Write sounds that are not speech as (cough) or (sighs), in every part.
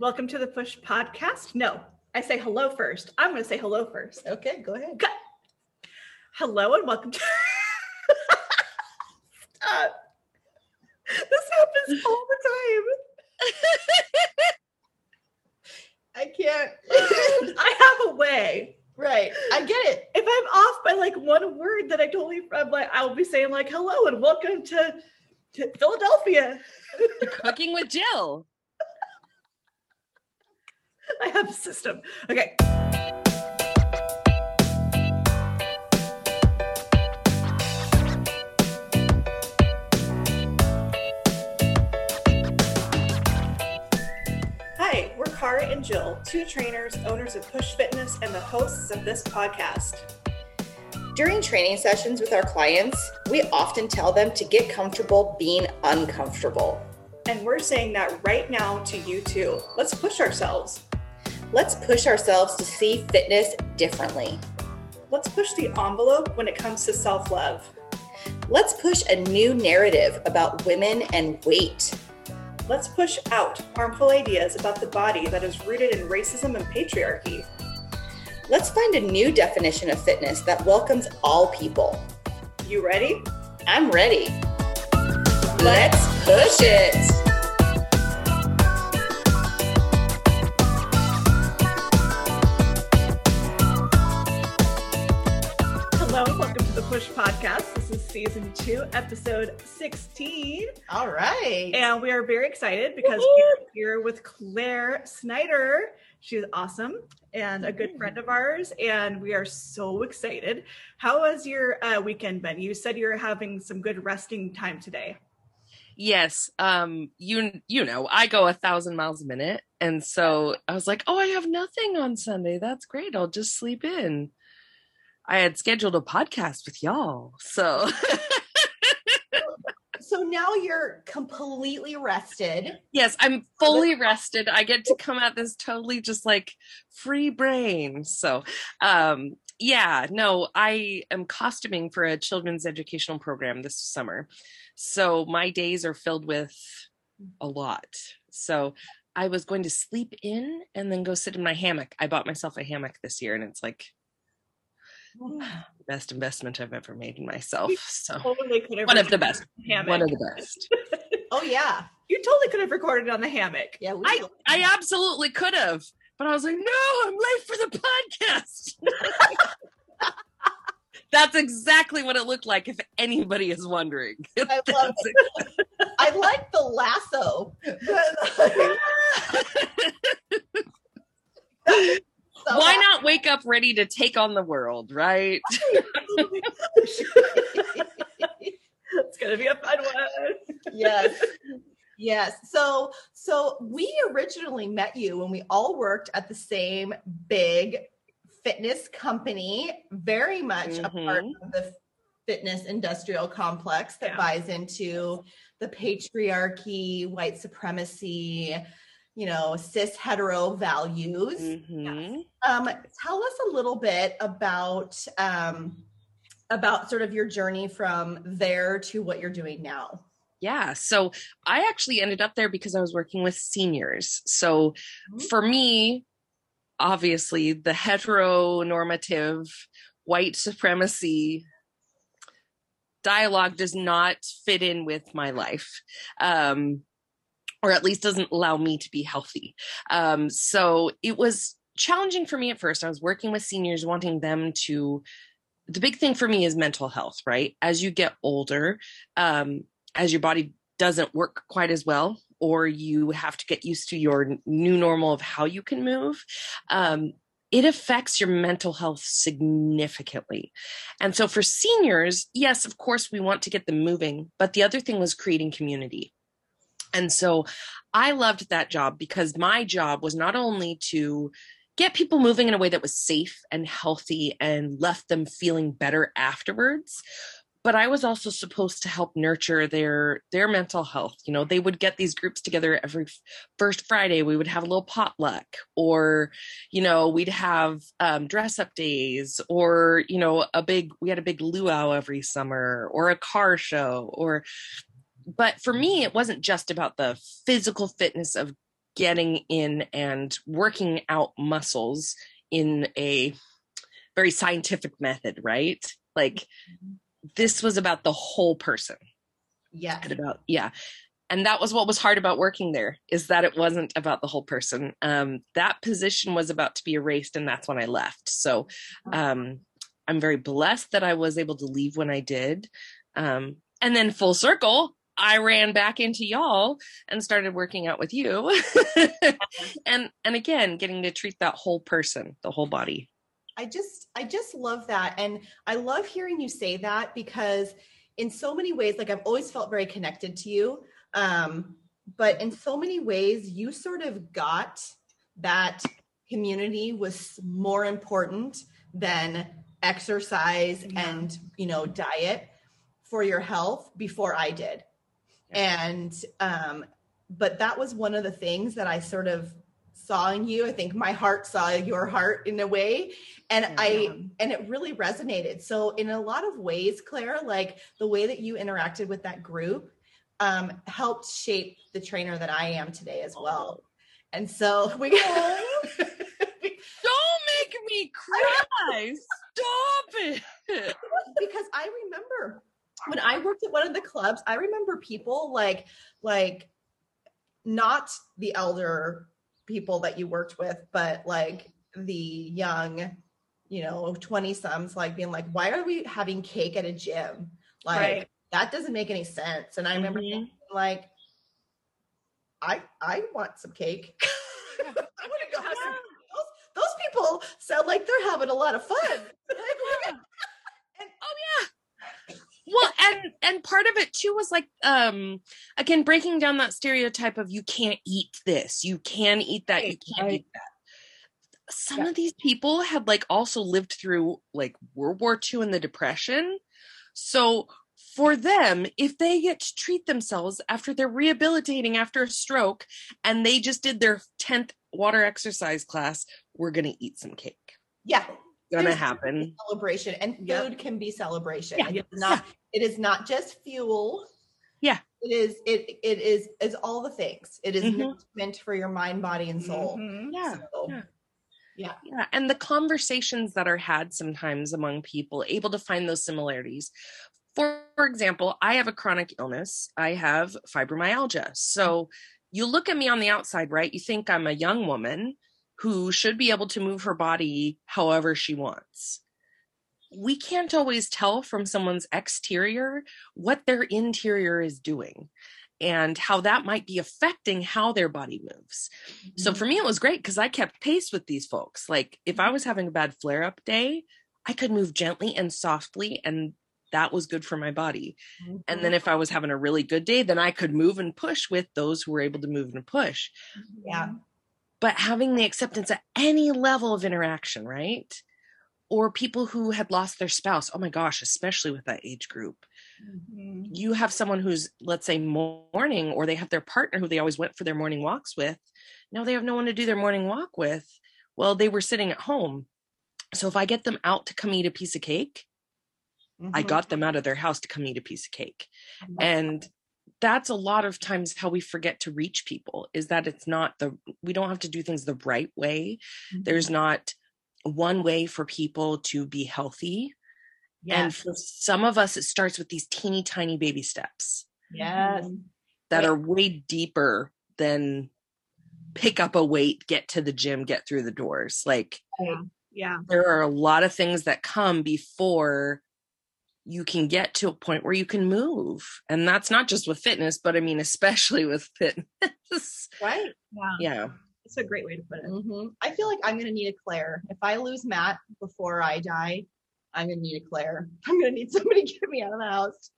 Welcome to the Push Podcast. No, I say hello first. I'm going to say hello first. Okay, go ahead. Cut. Hello and welcome to. (laughs) Stop. This happens all the time. I can't. (laughs) I have a way. right. I get it. If I'm off by like one word that I totally, I'm like, I'll be saying like hello and welcome to, to Philadelphia. Cooking with Jill. (laughs) I have a system. Okay. Hi, we're Cara and Jill, two trainers, owners of Push Fitness, and the hosts of this podcast. During training sessions with our clients, we often tell them to get comfortable being uncomfortable. And we're saying that right now to you too. Let's push ourselves. Let's push ourselves to see fitness differently. Let's push the envelope when it comes to self love. Let's push a new narrative about women and weight. Let's push out harmful ideas about the body that is rooted in racism and patriarchy. Let's find a new definition of fitness that welcomes all people. You ready? I'm ready. Let's push it. Push Podcast. This is season two, episode 16. All right. And we are very excited because Woohoo! we're here with Claire Snyder. She's awesome and a good friend of ours. And we are so excited. How has your uh, weekend been? You said you're having some good resting time today. Yes. Um, you you know, I go a thousand miles a minute. And so I was like, oh, I have nothing on Sunday. That's great. I'll just sleep in. I had scheduled a podcast with y'all. So (laughs) So now you're completely rested. yes, I'm fully rested. I get to come at this totally just like free brain. So um yeah, no, I am costuming for a children's educational program this summer. So my days are filled with a lot. So I was going to sleep in and then go sit in my hammock. I bought myself a hammock this year and it's like Mm. best investment I've ever made in myself. So Totally could have one of the best. hammock. One of the best. (laughs) Oh yeah. You totally could have recorded on the hammock. Yeah. We I I absolutely could have, but I was like, no, I'm late for the podcast. (laughs) That's exactly what it looked like. If anybody is wondering, (laughs) I love it. I like the lasso. So Why not wake up ready to take on the world, right? (laughs) It's gonna be a fun one. yes. Yes. So so we originally met you when we all worked at the same big fitness company, very much a part Mhm. of the fitness industrial complex that Yeah. buys into the patriarchy, white supremacy, you know, cis hetero values. Mhm. Um, tell us a little bit about um, about sort of your journey from there to what you're doing now. Yeah. So I actually ended up there because I was working with seniors. So Mhm. for me, obviously, the heteronormative white supremacy dialogue does not fit in with my life. Um, or at least doesn't allow me to be healthy. Um, so it was challenging for me at first. I was working with seniors, wanting them to. The big thing for me is mental health, right? As you get older, um, as your body doesn't work quite as well, or you have to get used to your new normal of how you can move, um, it affects your mental health significantly. And so for seniors, yes, of course, we want to get them moving, but the other thing was creating community. And so I loved that job because my job was not only to get people moving in a way that was safe and healthy and left them feeling better afterwards but i was also supposed to help nurture their their mental health. You know they would get these groups together every first friday. We would have a little potluck or you know we'd have um, dress up days or you know a big we had a big luau every summer or a car show or but for me it wasn't just about the physical fitness of getting in and working out muscles in a very scientific method, right? Like this was about the whole person. Yeah. And about yeah. And that was what was hard about working there is that it wasn't about the whole person. Um, that position was about to be erased, and that's when I left. So um, I'm very blessed that I was able to leave when I did. Um, and then full circle, I ran back into y'all and started working out with you. (laughs) and and again, getting to treat that whole person, the whole body. I just I just love that and I love hearing you say that because in so many ways like I've always felt very connected to you um but in so many ways you sort of got that community was more important than exercise Yeah. and you know diet for your health before I did. And um but that was one of the things that I sort of saw in you. I think my heart saw your heart in a way and Yeah. I and it really resonated. So in a lot of ways, Claire, like the way that you interacted with that group um helped shape the trainer that I am today as well. And so we (laughs) Don't make me cry. (laughs) Stop it. because I remember when I worked at one of the clubs, I remember people like like not the elder people that you worked with, but like the young, you know, 20 somes like being like, why are we having cake at a gym? Like Right. that doesn't make any sense. And I remember Mhm. thinking, like, I I want some cake. (laughs) I want to go have some (laughs) those, those people sound like they're having a lot of fun. (laughs) well and and part of it too was like um again breaking down that stereotype of you can't eat this you can eat that you can't Right. eat that some Yeah. of these people had like also lived through like world war ii and the depression so for them if they get to treat themselves after they're rehabilitating after a stroke and they just did their 10th water exercise class we're gonna eat some cake yeah. gonna There's happen celebration and food Yep. can be celebration Yeah. it is not it is not just fuel Yeah. it is it it is is all the things it is Mhm. nourishment for your mind body and soul Mhm. yeah So, yeah. yeah Yeah, and the conversations that are had sometimes among people able to find those similarities. For, for example, I have a chronic illness. I have fibromyalgia. So you look at me on the outside, right? You think I'm a young woman who should be able to move her body however she wants. We can't always tell from someone's exterior what their interior is doing and how that might be affecting how their body moves. So mm-hmm. for me, it was great because I kept pace with these folks. Like if I was having a bad flare up day, I could move gently and softly, and that was good for my body. And mm-hmm. then if I was having a really good day, then I could move and push with those who were able to move and push. yeah But having the acceptance at any level of interaction, right? Or people who had lost their spouse. Oh my gosh, especially with that age group. Mhm. you have someone who's let's say mourning or they have their partner who they always went for their morning walks with now they have no one to do their morning walk with well they were sitting at home so if i get them out to come eat a piece of cake i Mhm. got them out of their house to come eat a piece of cake Mhm. and that's a lot of times how we forget to reach people is that it's not the we don't have to do things the right way there's not one way for people to be healthy and for some of us it starts with these teeny tiny baby steps yes mm-hmm. that are way deeper than pick up a weight, get to the gym, get through the doors. Like Yeah. there are a lot of things that come before you can get to a point where you can move. And that's not just with fitness, but I mean, especially with fitness. right Yeah. yeah. It's a great way to put it. Mhm. i feel like i'm gonna need a claire if i lose matt before i die i'm gonna need a claire (laughs) i'm gonna need somebody to get me out of the house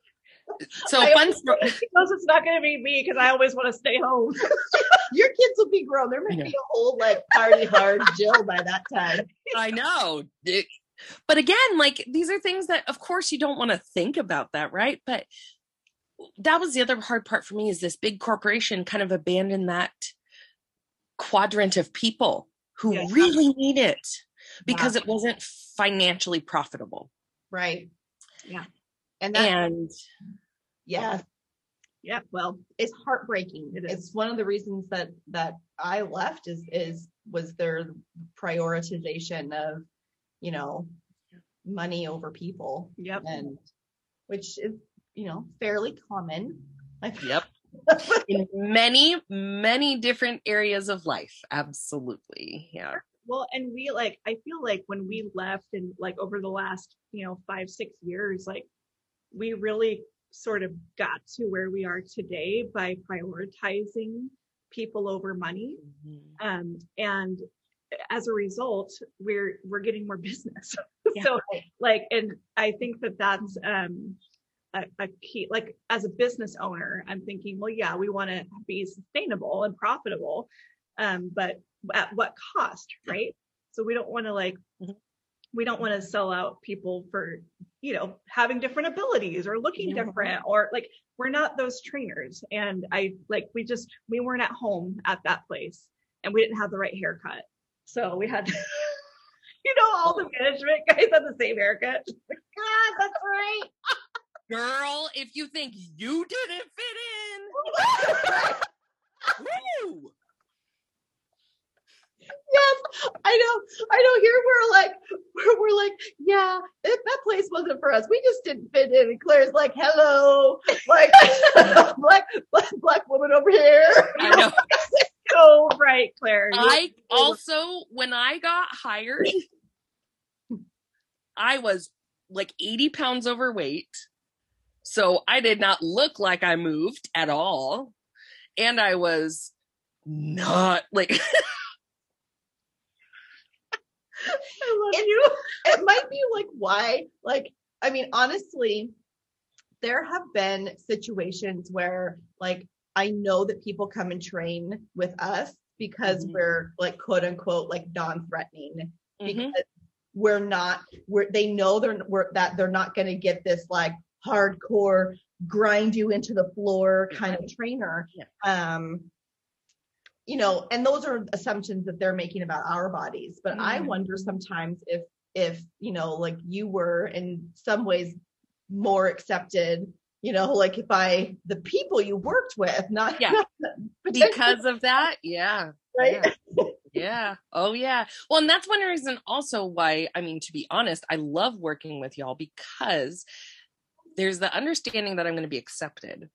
(laughs) So I fun story. He it's not going to be me because I always want to stay home. (laughs) your kids will be grown. There might Yeah. be a whole like party hard Jill by that time. I know. But again, like these are things that of course you don't want to think about that, right? But that was the other hard part for me is this big corporation kind of abandoned that quadrant of people who Yeah. really need it because it wasn't financially profitable. Right. Yeah. And that And yeah. Yeah, well, it's heartbreaking. It It's one of the reasons that that I left is is was their prioritization of, you know, money over people yep. and which is, you know, fairly common. Like Yep. In many, many different areas of life. Absolutely. Yeah. Well, and we like, I feel like when we left and like over the last, you know, five, six years, like we really sort of got to where we are today by prioritizing people over money. Um, and as a result, we're, we're getting more (laughs) business. Yeah. so like, and I think that that's, um, a, a key, like as a business owner, I'm thinking, well, yeah, we want to be sustainable and profitable. Um, but at what cost, right? So we don't want to like, Mhm. we don't want to sell out people for, you know, having different abilities or looking different or like, we're not those trainers. And I like, we just, we weren't at home at that place and we didn't have the right haircut. So we had, (laughs) you know, all the management guys had the same haircut. (laughs) God, that's right. (laughs) Girl, if you think you didn't fit in, woo! yes, I know, I know. Here we're like, we're, we're like, yeah, if that place wasn't for us, we just didn't fit in. And Claire's like, hello, like (laughs) black, black, black woman over here. I know. (laughs) So right, Claire. I also, when I got hired, I was like 80 pounds overweight. So I did not look like I moved at all. And I was not like, (laughs) I love It- you. it might be like why like i mean honestly there have been situations where like i know that people come and train with us because Mhm. we're like quote unquote like non-threatening Mhm. because we're not we're they know they're we're, that they're not going to get this like hardcore grind you into the floor kind of trainer Yeah. um you know and those are assumptions that they're making about our bodies but i Mhm. wonder sometimes if if you know like you were in some ways more accepted you know like if i the people you worked with not Yeah. (laughs) not because of that. Yeah. right Yeah. Oh, yeah. Well, and that's one reason also why, I mean, to be honest, I love working with y'all because there's the understanding that I'm going to be accepted.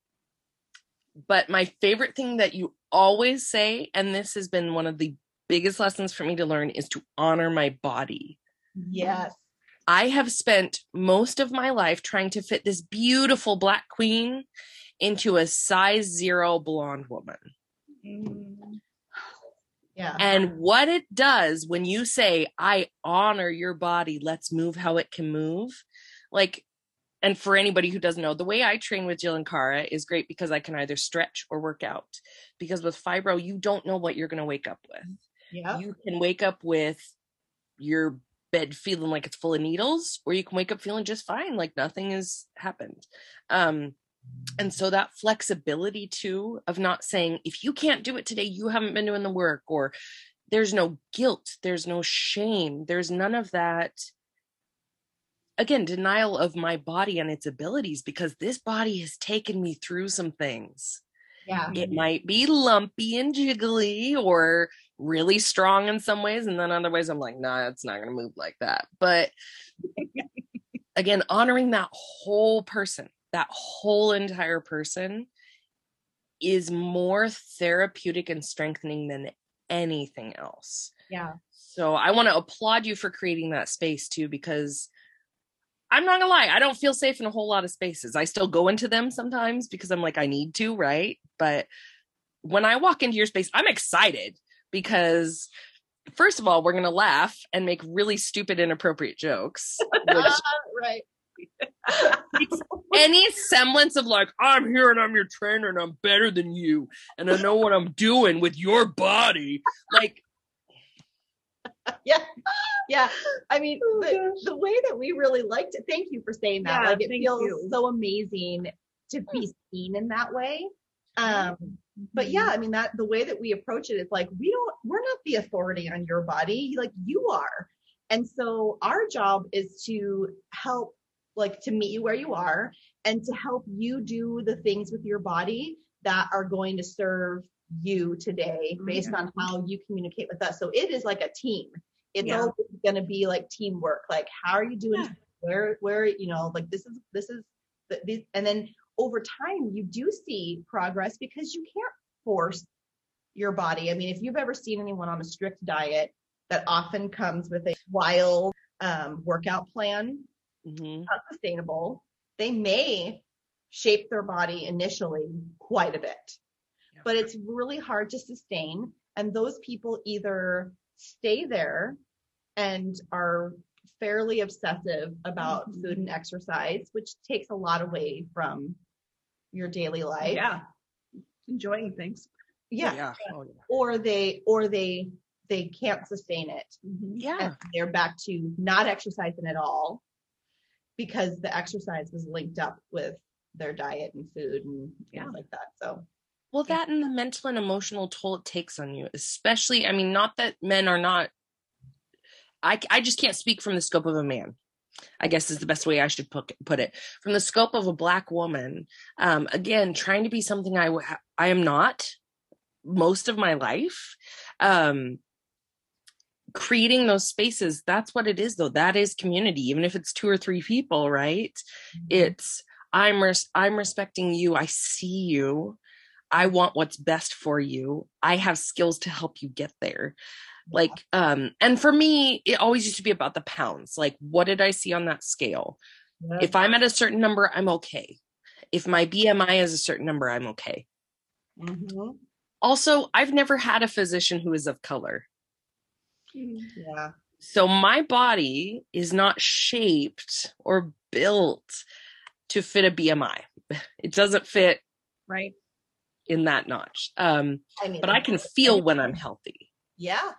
But my favorite thing that you always say, and this has been one of the biggest lessons for me to learn, is to honor my body. yes I have spent most of my life trying to fit this beautiful black queen into a size zero blonde woman. Mm, yeah And what it does when you say, I honor your body, let's move how it can move. Like, and for anybody who doesn't know, the way I train with Jill and Cara is great because I can either stretch or work out. Because with fibro, you don't know what you're going to wake up with. yeah You can wake up with your bed feeling like it's full of needles, or you can wake up feeling just fine, like nothing has happened. Um, and so that flexibility too of not saying if you can't do it today you haven't been doing the work or there's no guilt there's no shame there's none of that again denial of my body and its abilities because this body has taken me through some things. Yeah. It might be lumpy and jiggly or really strong in some ways and then other ways i'm like nah it's not going to move like that. But again honoring that whole person that whole entire person is more therapeutic and strengthening than anything else. Yeah. So i want to applaud you for creating that space too because i'm not gonna lie i don't feel safe in a whole lot of spaces. I still go into them sometimes because i'm like i need to right? But when i walk into your space i'm excited because first of all we're gonna laugh and make really stupid inappropriate jokes (laughs) which right. Any semblance of like i'm here and i'm your trainer and i'm better than you and i know what i'm doing with your body. Like (laughs) yeah. Yeah. I mean Oh, the, the way that we really liked it thank you for saying that. Yeah, like it feels you. so amazing to be seen in that way. Um but yeah i mean that the way that we approach it is like we don't we're not the authority on your body like you are. And so our job is to help like to meet you where you are and to help you do the things with your body that are going to serve you today Mm-hmm. based on how you communicate with us. So it is like a team. It's Yeah. all going to be like teamwork. Like how are you doing? Yeah. Where where you know like this is this is the, these and then over time you do see progress because you can't force your body. I mean, if you've ever seen anyone on a strict diet that often comes with a wild um, workout plan, Mhm. not sustainable. They may shape their body initially quite a bit. But it's really hard to sustain. And those people either stay there and are fairly obsessive about Mhm. food and exercise, which takes a lot away from your daily life. Yeah. Enjoying things. Yeah. Yeah. Oh, yeah. Or they, or they, they can't sustain it Yeah. and they're back to not exercising at all because the exercise was linked up with their diet and food and Yeah. things like that. So Well, that and the mental and emotional toll it takes on you, especially, I mean, not that men are not, I, I just can't speak from the scope of a man. I guess is the best way I should put, put it. From the scope of a black woman, um, again, trying to be something I I am not most of my life. Um, creating those spaces, that's what it is though. That is community, even if it's two or three people, right? it's i'm res- i'm respecting you i see you i want what's best for you. I have skills to help you get there. Like um and for me it always used to be about the pounds. Like what did i see on that scale? Yeah. if i'm at a certain number i'm okay. If my bmi is a certain number i'm okay. Mhm. also i've never had a physician who is of color. Yeah, so my body is not shaped or built to fit a bmi (laughs) it doesn't fit Right. In that notch. Um, I mean, but I can feel when I'm healthy. yeah,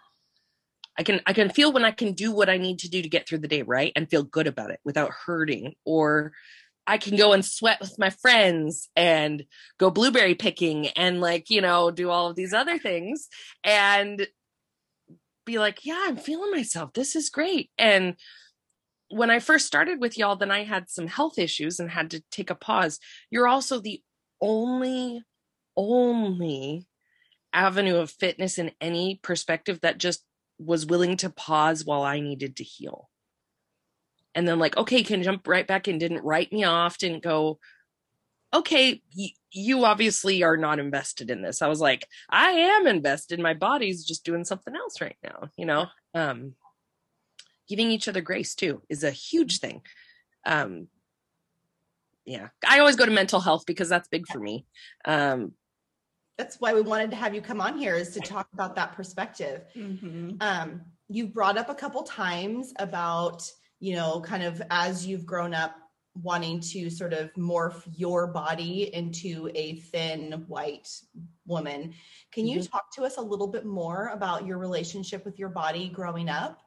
I can I can feel when I can do what I need to do to get through the day, right? And feel good about it without hurting. Or I can go and sweat with my friends and go blueberry picking and like, you know, do all of these other things and be like, yeah, I'm feeling myself. This is great. And when I first started with y'all, then I had some health issues and had to take a pause. You're also the only, only avenue of fitness in any perspective that just was willing to pause while I needed to heal. And then, like, okay, can jump right back and didn't write me off, didn't go, okay, y- you obviously are not invested in this. I was like, I am invested. My body's just doing something else right now, you know? Um, giving each other grace too is a huge thing. Um, yeah, I always go to mental health because that's big for me. Um, that's why we wanted to have you come on here is to talk about that perspective. Mhm. um, you've brought up a couple times about you know kind of as you've grown up wanting to sort of morph your body into a thin white woman can you talk to us a little bit more about your relationship with your body growing up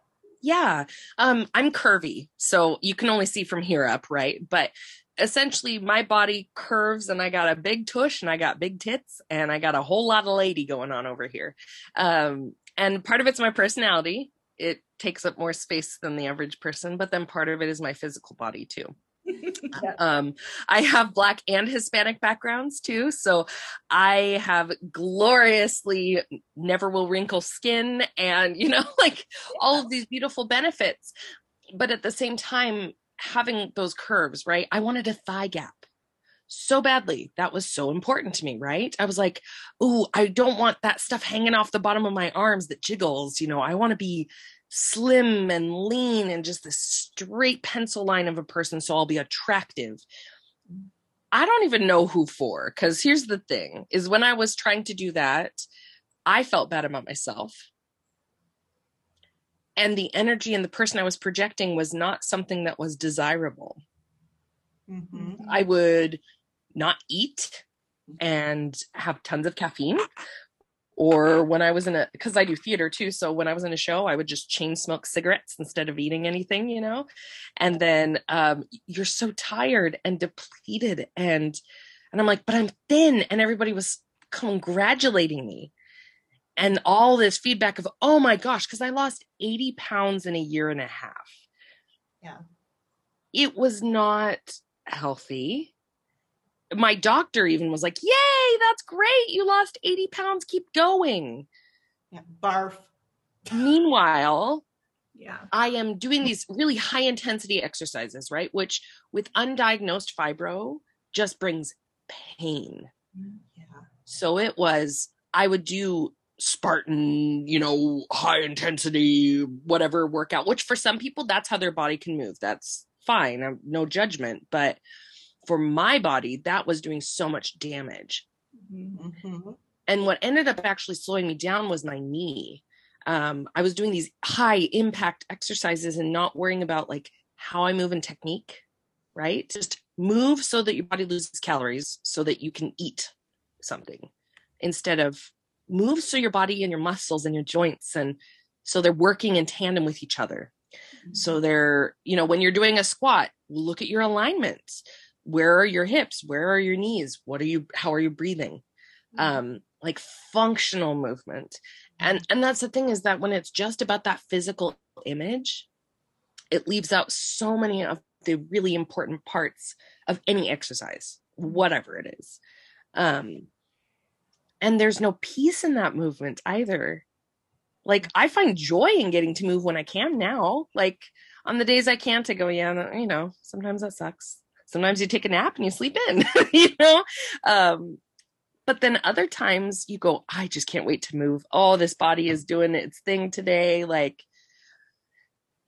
Yeah. Um, I'm curvy, so you can only see from here up, right? But essentially my body curves and I got a big tush and I got big tits and I got a whole lot of lady going on over here. Um, and part of it's my personality. It takes up more space than the average person, but then part of it is my physical body too. (laughs) um i have black and hispanic backgrounds too so i have gloriously never will wrinkle skin and you know (laughs) like all of these beautiful benefits but at the same time having those curves right i wanted a thigh gap so badly that was so important to me right i was like ooh i don't want that stuff hanging off the bottom of my arms that jiggles you know i want to be slim and lean and just this straight pencil line of a person so I'll be attractive. I don't even know who for cuz here's the thing is when I was trying to do that I felt bad about myself. And the energy and the person I was projecting was not something that was desirable. Mm-hmm. I would not eat and have tons of caffeine. Or when I was in a, because I do theater too. So when I was in a show, I would just chain smoke cigarettes instead of eating anything, you know? And then um, you're so tired and depleted. And, and I'm like, but I'm thin. And everybody was congratulating me. And all this feedback of, oh my gosh, because I lost 80 pounds in a year and a half. Yeah. it was not healthy. My doctor even was like, Yay, that's great. You lost 80 pounds. Keep going. Yeah, barf. Meanwhile, Yeah. I am doing these really high intensity exercises, right? Which with undiagnosed fibro just brings pain. Mm, yeah. So it was, I would do Spartan, you know, high intensity, whatever workout, which for some people, that's how their body can move. That's fine. I'm, no judgment. But for my body, that was doing so much damage. Mhm. Mhm. And what ended up actually slowing me down was my knee. Um, I was doing these high impact exercises and not worrying about like how I move and technique, right? Just move so that your body loses calories so that you can eat something instead of move through your body and your muscles and your joints and so they're working in tandem with each other. So they're, you know, when you're doing a squat, look at your alignment Where are your hips? Where are your knees? What are you, how are you breathing? um like functional movement and and that's the thing is that when it's just about that physical image it leaves out so many of the really important parts of any exercise whatever it is um and there's no peace in that movement either. Like i find joy in getting to move when i can now. Like on the days i can't i go yeah you know sometimes that sucks. Sometimes you take a nap and you sleep in (laughs) you know? Um but then other times you go i just can't wait to move. Oh this body is doing its thing today like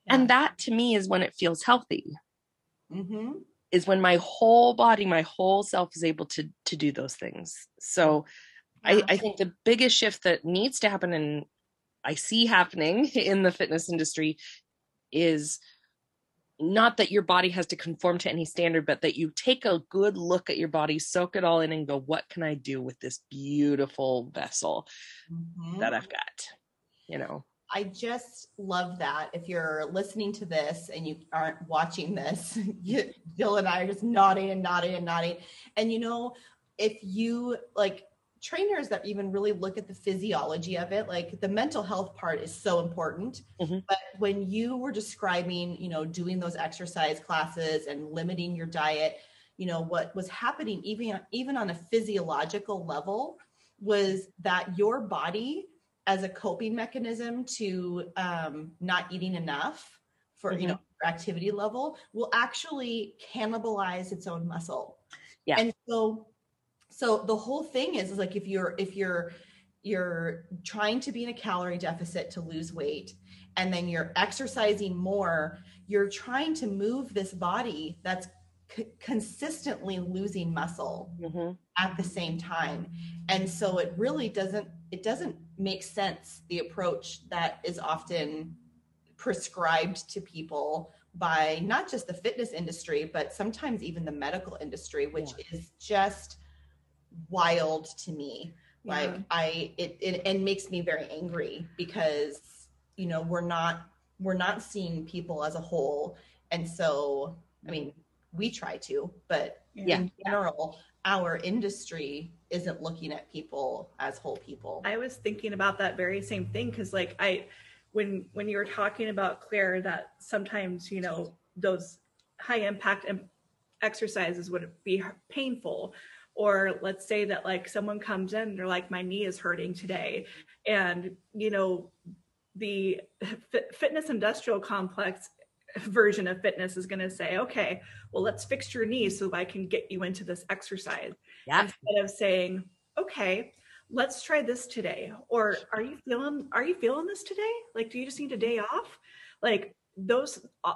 and that to me is when it feels healthy. Mhm. is when my whole body my whole self is able to to do those things. So I, I think the biggest shift that needs to happen and i see happening (laughs) in the fitness industry is not that your body has to conform to any standard but that you take a good look at your body soak it all in and go what can i do with this beautiful vessel Mhm. that i've got you know I just love that. If you're listening to this and you aren't watching this, (laughs) you, Jill and I are just nodding and nodding and nodding. And you know, if you like trainers that even really look at the physiology of it, like the mental health part is so important. Mhm. But when you were describing, you know, doing those exercise classes and limiting your diet, you know, what was happening even even on a physiological level was that your body as a coping mechanism to um, not eating enough for you Mhm. know your activity level will actually cannibalize its own muscle Yeah. and so so the whole thing is, is like if you're if you're you're trying to be in a calorie deficit to lose weight and then you're exercising more you're trying to move this body that's c- consistently losing muscle Mhm. at the same time and so it really doesn't it doesn't make sense the approach that is often prescribed to people by not just the fitness industry but sometimes even the medical industry which is just wild to me. Like i it, it it makes me very angry because you know we're not we're not seeing people as a whole. And so i mean we try to but Yeah. in general our industry isn't looking at people as whole people. I was thinking about that very same thing because like I when when you were talking about Claire that sometimes you know those high impact exercises would be painful or let's say that like someone comes in and they're like my knee is hurting today and you know the fit- fitness industrial complex version of fitness is going to say okay well let's fix your knee so i can get you into this exercise yeah instead of saying, okay, let's try this today. Or are you feeling are you feeling this today? Like do you just need a day off? Like those uh,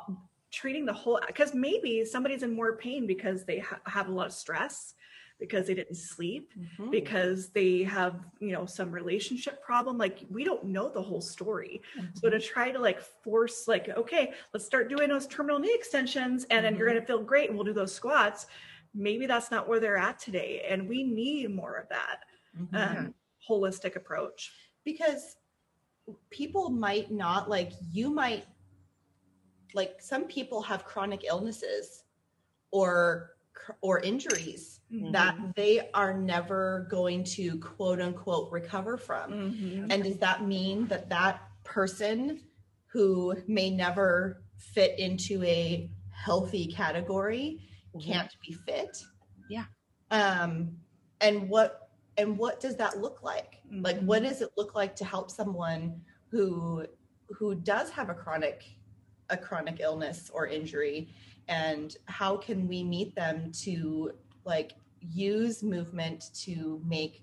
treating the whole because maybe somebody's in more pain because they ha- have a lot of stress because they didn't sleep Mhm. because they have you know some relationship problem like we don't know the whole story so to try to like force like okay let's start doing those terminal knee extensions and then you're Mhm. going to feel great and we'll do those squats maybe that's not where they're at today and we need more of that Mhm. um, holistic approach because people might not like you might like some people have chronic illnesses or or injuries Mm-hmm. that they are never going to quote unquote recover from Mhm. and does that mean that that person who may never fit into a healthy category Mm-hmm. can't be fit. Yeah. Um, and what and what does that look like? Like, what does it look like to help someone who who does have a chronic a chronic illness or injury, and how can we meet them to like use movement to make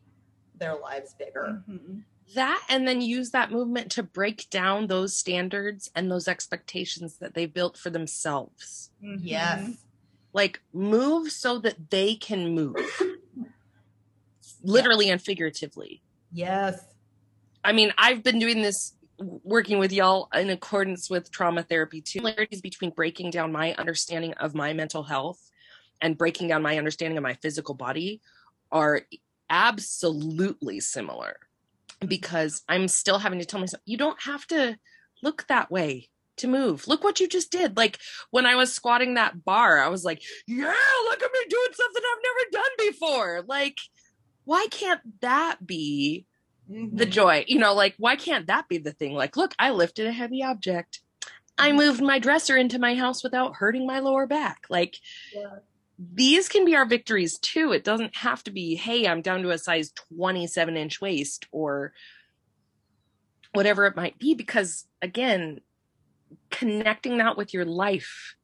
their lives bigger? Mhm. that and then use that movement to break down those standards and those expectations that they built for themselves. Mhm. Yes. Like move so that they can move. Literally and figuratively. Yes. I mean, I've been doing this working with y'all in accordance with trauma therapy too. Similarities between breaking down my understanding of my mental health and breaking down my understanding of my physical body are absolutely similar because I'm still having to tell myself, you don't have to look that way to move. Look what you just did. Like when I was squatting that bar, I was like, yeah, look at me doing something I've never done before. Like, why can't that be the Mhm. joy you know like why can't that be the thing like look i lifted a heavy object i moved my dresser into my house without hurting my lower back like Yeah. These can be our victories too it doesn't have to be hey i'm down to a size 27 inch waist or whatever it might be because again connecting that with your life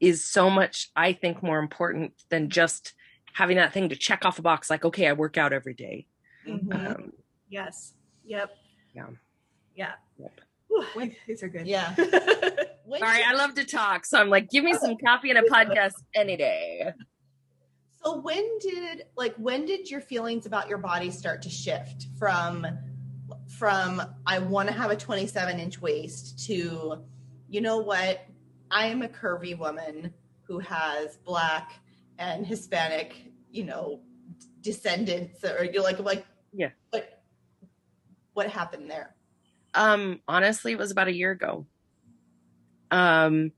is so much i think more important than just having that thing to check off a box like okay i work out every day Mhm. um, Yes. Yep. Yeah. Yeah. Yep. Whew, these are good. Yeah. (laughs) When Sorry, I love to talk. So I'm like, give me some coffee and a (laughs) podcast any day. So when did like when did your feelings about your body start to shift from from I want to have a 27 inch waist to you know what I am a curvy woman who has black and Hispanic you know descendants or you're like like Yeah. what what happened there Um, honestly, it was about a year ago. Um,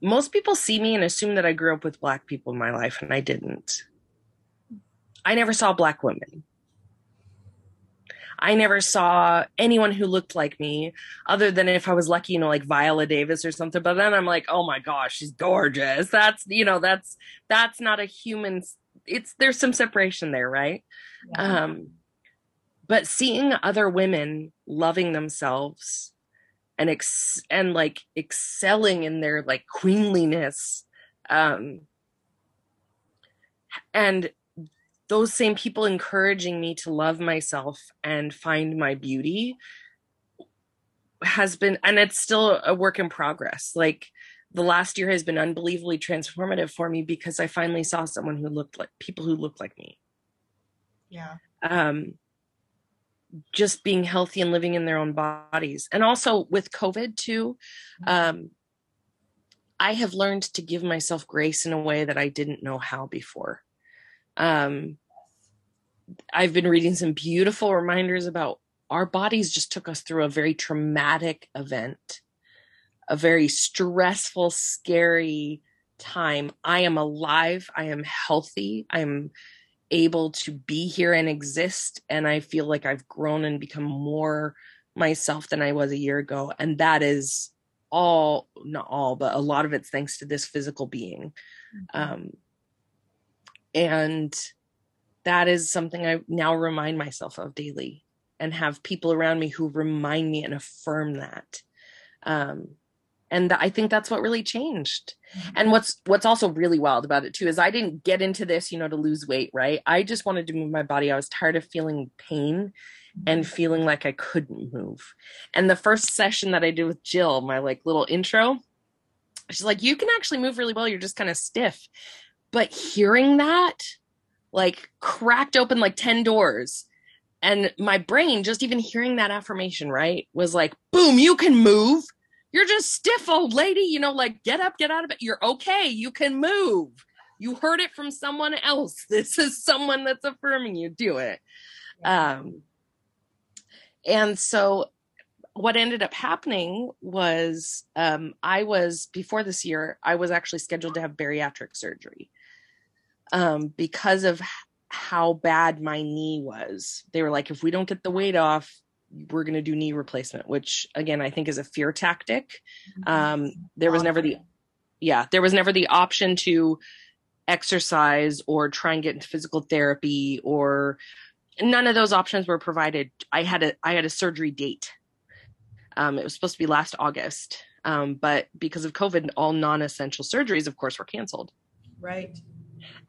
most people see me and assume that I grew up with black people in my life, and I didn't. I never saw black women. I never saw anyone who looked like me, other than if I was lucky, you know, like Viola Davis or something. But then I'm like, oh my gosh, she's gorgeous. That's you know, that's that's not a human. It's there's some separation there, right? um but seeing other women loving themselves and ex- and like excelling in their like queenliness um and those same people encouraging me to love myself and find my beauty has been and it's still a work in progress. Like the last year has been unbelievably transformative for me because i finally saw someone who looked like people who looked like me. Yeah. Um just being healthy and living in their own bodies. And also with covid too um i have learned to give myself grace in a way that i didn't know how before. Um i've been reading some beautiful reminders about our bodies just took us through a very traumatic event a very stressful scary time. I am alive. I am healthy. I am able to be here and exist and i feel like i've grown and become more myself than i was a year ago and that is all not all but a lot of it's thanks to this physical being. Um and that is something i now remind myself of daily and have people around me who remind me and affirm that. Um and i think that's what really changed. Mm-hmm. And what's what's also really wild about it too is i didn't get into this you know to lose weight right? I just wanted to move my body. I was tired of feeling pain and mm-hmm. feeling like i couldn't move. And the first session that i did with jill my like little intro she's like you can actually move really well. You're just kind of stiff. But hearing that like cracked open like 10 doors. And my brain just even hearing that affirmation right was like boom you can move you're just stiff old lady you know like get up get out of it. You're okay. You can move. You heard it from someone else. (laughs) This is someone that's affirming you. Do it. Um and so what ended up happening was um i was before this year i was actually scheduled to have bariatric surgery um because of how bad my knee was. They were like if we don't get the weight off we're going to do knee replacement which again i think is a fear tactic um there was never the yeah, there was never the option to exercise or try and get into physical therapy or none of those options were provided. I had a I had a surgery date. Um, it was supposed to be last August, um, but because of COVID, all non-essential surgeries, of course, were canceled. Right.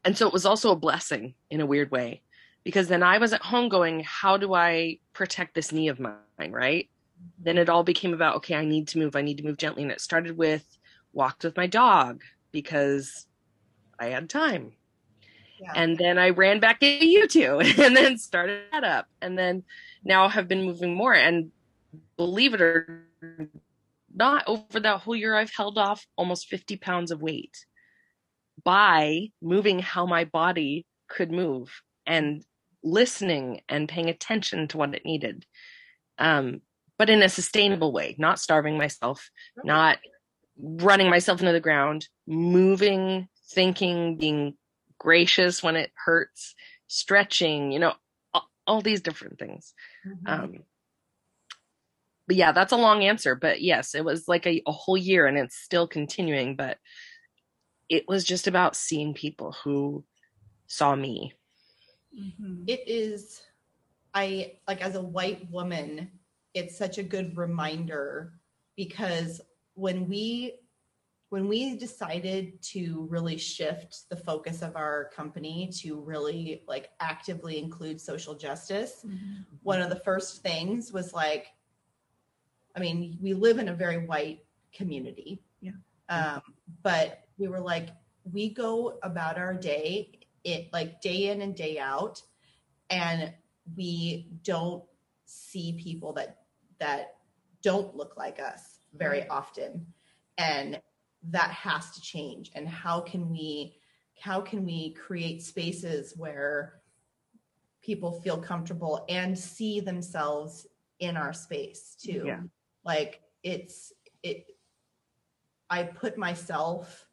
And so it was also a blessing in a weird way, because then I was at home going, "How do I protect this knee of mine?" Right. Then it all became about, okay, I need to move. I need to move gently, and it started with walked with my dog because I had time. Yeah. And then I ran back to YouTube (laughs) and then started that up. And then now have been moving more. And believe it or not, over that whole year, I've held off almost 50 pounds of weight by moving how my body could move and listening and paying attention to what it needed. Um, but in a sustainable way, not starving myself, not running myself into the ground, moving, thinking, being gracious when it hurts, stretching, you know, all, all these different things. Mm-hmm. Um, but yeah, that's a long answer. But yes, it was like a, a whole year and it's still continuing. But it was just about seeing people who saw me. Mm-hmm. It is, I like as a white woman, it's such a good reminder because when we when we decided to really shift the focus of our company to really like actively include social justice mm-hmm. one of the first things was like i mean we live in a very white community yeah um, but we were like we go about our day it like day in and day out. And we don't see people that that don't look like us very mm-hmm. often. And that has to change. And how can we how can we create spaces where people feel comfortable and see themselves in our space too? Yeah. like it's it i put myself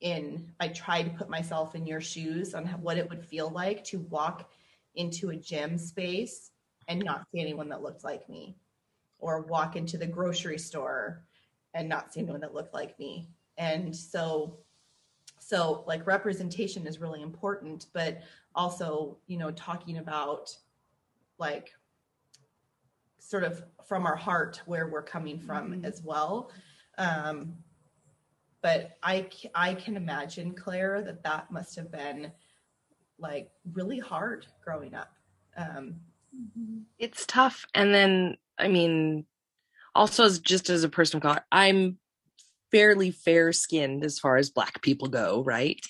in i try to put myself in your shoes on what it would feel like to walk into a gym space and not see anyone that looked like me or walk into the grocery store and not see anyone that looked like me. And so, so like representation is really important, but also, you know, talking about like sort of from our heart where we're coming from mm-hmm. as well. Um, but I, I can imagine Claire that that must have been like really hard growing up. Um, it's tough. And then I mean, also as just as a person of color, I'm fairly fair skinned as far as black people go, right?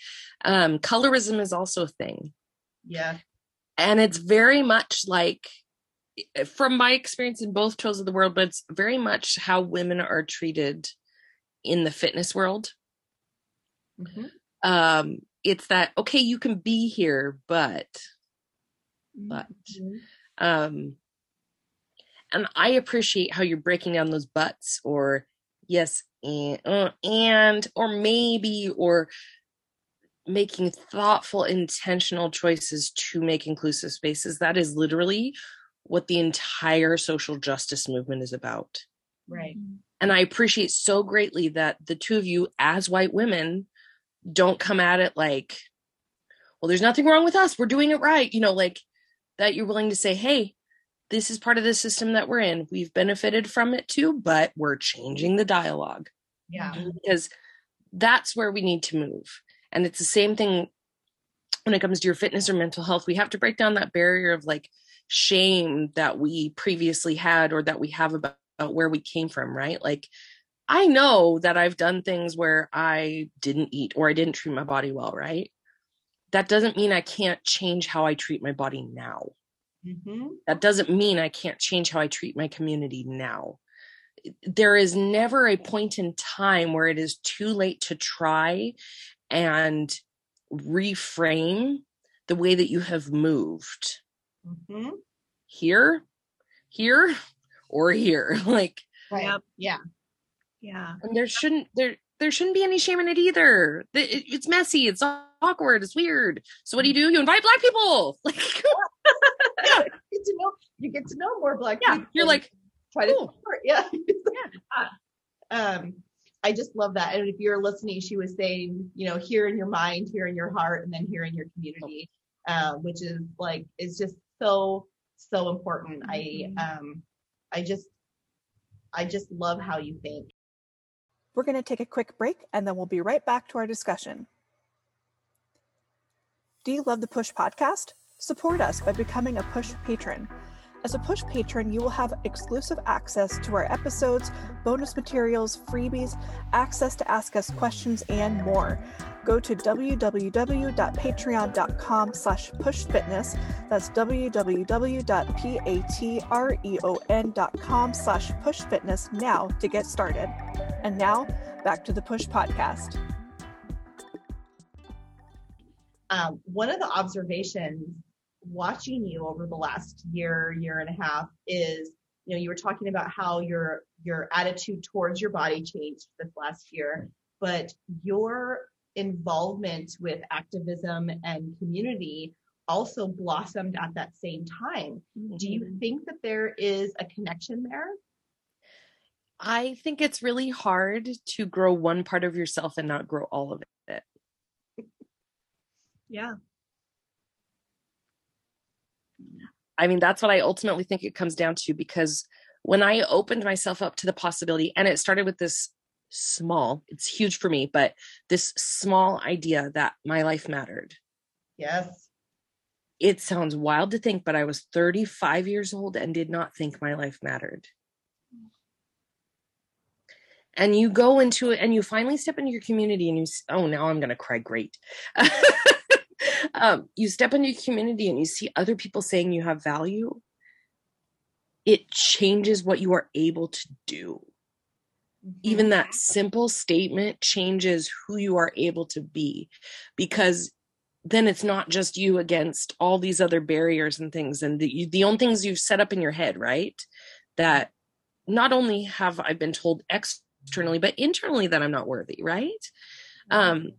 Um, colorism is also a thing. Yeah. And it's very much like eh, from my experience in both trails of the world, but it's very much how women are treated in the fitness world. Mm-hmm. Um, it's that okay, you can be here, but but mm-hmm. um and I appreciate how you're breaking down those buts or yes and uh, and or maybe or making thoughtful intentional choices to make inclusive spaces that is literally what the entire social justice movement is about right mm-hmm. And i appreciate so greatly that the two of you as white women don't come at it like well there's nothing wrong with us we're doing it right you know like that you're willing to say hey this is part of the system that we're in. We've benefited from it too, but we're changing the dialogue. Yeah. Mm-hmm. Because that's where we need to move. And it's the same thing when it comes to your fitness or mental health. We have to break down that barrier of like shame that we previously had or that we have about, about where we came from, right? Like, I know that I've done things where I didn't eat or I didn't treat my body well, right? That doesn't mean I can't change how I treat my body now. Mm-hmm. That doesn't mean I can't change how I treat my community now. There is never a point in time where it is too late to try and reframe the way that you have moved mm-hmm. here, here, or here. (laughs) like, right. yeah, yeah. And there shouldn't there there shouldn't be any shame in it either. It's messy. It's awkward. It's weird. So what do you do? You invite black people. (laughs) Like, (laughs) yeah, you get to know you get to know more black yeah, people. You're like try to support. Yeah. yeah. um, I I just love that. And if you're listening, she was saying, you know, here in your mind, here in your heart, and then here in your community, uh, which is like is just so so important. I um I just I just love how you think. We're going to take a quick break and then we'll be right back to our discussion. Do you love the Push podcast? Support us by becoming a Push patron. As a Push patron, you will have exclusive access to our episodes, bonus materials, freebies, access to ask us questions, and more. Go to www.patreon.com slash pushfitness. That's www.patreon.com slash pushfitness now to get started. And now, back to the Push podcast. Um, one of the observations watching you over the last year, year and a half is, you know, you were talking about how your your attitude towards your body changed this last year, but your involvement with activism and community also blossomed at that same time. Mm-hmm. Do you mm-hmm. think that there is a connection there? I think it's really hard to grow one part of yourself and not grow all of it. yeah. I mean, that's what I ultimately think it comes down to because when I opened myself up to the possibility, and it started with this small, it's huge for me, but this small idea that my life mattered. Yes. It sounds wild to think, but I was 35 years old and did not think my life mattered. And you go into it and you finally step into your community and you, oh, now I'm going to cry. Great. (laughs) um, you step into your community and you see other people saying you have value. It changes what you are able to do. Even that simple statement changes who you are able to be because then it's not just you against all these other barriers and things and the, the own things you've set up in your head right? That not only have i been told externally but internally that i'm not worthy right? Um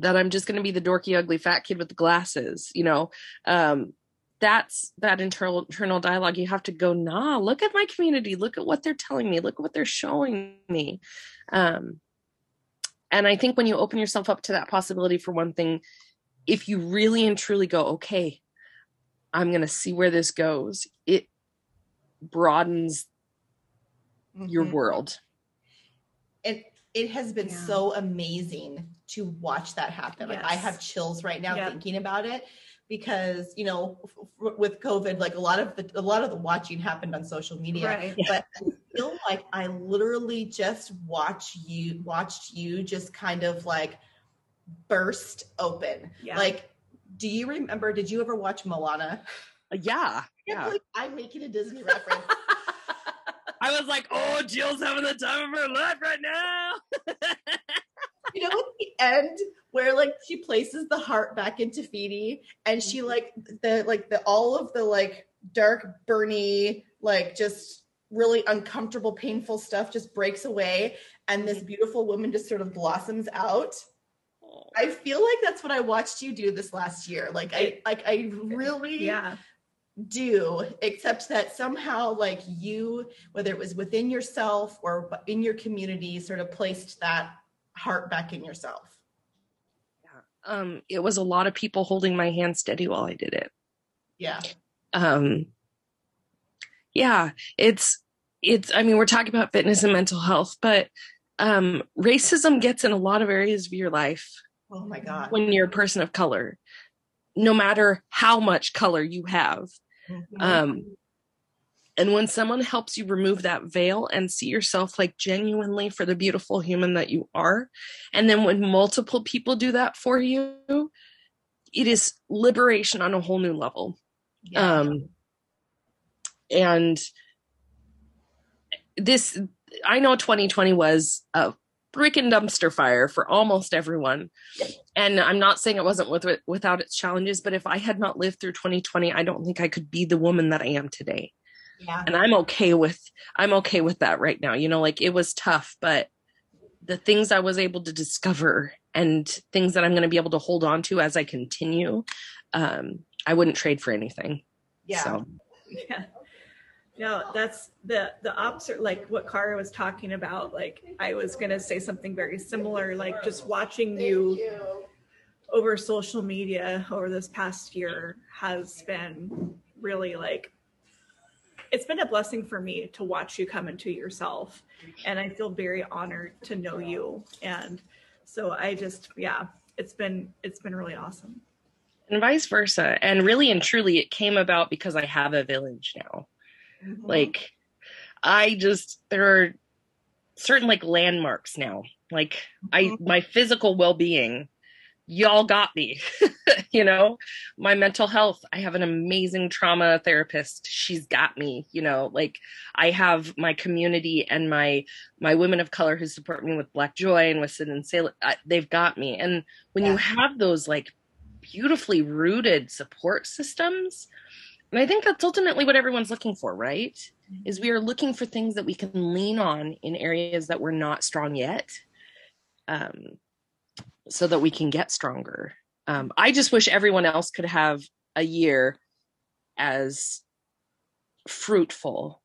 that i'm just going to be the dorky ugly fat kid with the glasses you know? Um that's that internal internal dialogue you have to go nah look at my community. Look at what they're telling me. Look at what they're showing me. Um and i think when you open yourself up to that possibility for one thing if you really and truly go okay i'm going to see where this goes it broadens mm-hmm. your world. It it has been yeah. so amazing to watch that happen yes. like i have chills right now yep. thinking about it because you know f- with covid like a lot of the a lot of the watching happened on social media right. but i feel like i literally just watch you watched you just kind of like burst open yeah. like do you remember did you ever watch moana yeah (laughs) yeah like i'm making a disney reference I was like, oh, Jill's having the time of her life right now. (laughs) you know, at the end where like she places the heart back into Feeny and she mm-hmm. like the like the all of the like dark, burny, like just really uncomfortable, painful stuff just breaks away and this mm-hmm. beautiful woman just sort of blossoms out. I feel like that's what I watched you do this last year. Like I like I really yeah do except that somehow like you whether it was within yourself or in your community sort of placed that heart back in yourself. Yeah um it was a lot of people holding my hand steady while i did it. Yeah. Um yeah it's it's i mean we're talking about fitness and mental health but um racism gets in a lot of areas of your life oh my god. when you're a person of color no matter how much color you have. Um, and when someone helps you remove that veil and see yourself like genuinely for the beautiful human that you are, and then when multiple people do that for you, it is liberation on a whole new level. Yeah. Um, and this, I know 2020 was a freaking dumpster fire for almost everyone. And I'm not saying it wasn't with, without its challenges, but if I had not lived through 2020, I don't think I could be the woman that I am today. Yeah. And I'm okay with I'm okay with that right now. You know, like it was tough, but the things I was able to discover and things that I'm going to be able to hold on to as I continue, um, I wouldn't trade for anything. Yeah. So. (laughs) Yeah. No, that's the the opposite. Like what Kara was talking about. Like I was gonna say something very similar. Like just watching you over social media over this past year has been really like it's been a blessing for me to watch you come into yourself and i feel very honored to know you and so i just yeah it's been it's been really awesome and vice versa and really and truly it came about because i have a village now mm-hmm. like i just there are certain like landmarks now like mm-hmm. i my physical well-being y'all got me (laughs) you know my mental health i have an amazing trauma therapist she's got me you know like i have my community and my my women of color who support me with black joy and with Sit in Salem, they've got me and when yeah. you have those like beautifully rooted support systems and i think that's ultimately what everyone's looking for right mm-hmm. is we are looking for things that we can lean on in areas that we're not strong yet um so that we can get stronger. Um, I just wish everyone else could have a year as fruitful.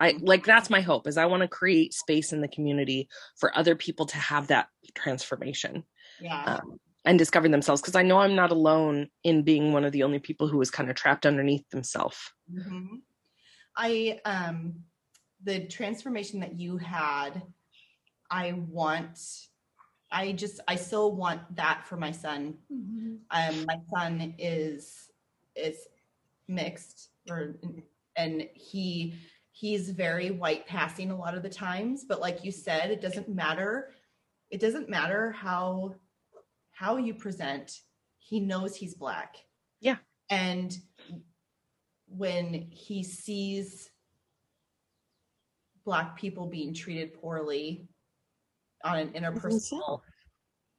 I like that's my hope is I want to create space in the community for other people to have that transformation. Yeah. Um, and discover themselves because I know I'm not alone in being one of the only people who was kind of trapped underneath themselves. Mm-hmm. I um the transformation that you had, I want I just I still want that for my son. Mm-hmm. Um, my son is is mixed, or and he he's very white passing a lot of the times. But like you said, it doesn't matter. It doesn't matter how how you present. He knows he's black. Yeah, and when he sees black people being treated poorly on an interpersonal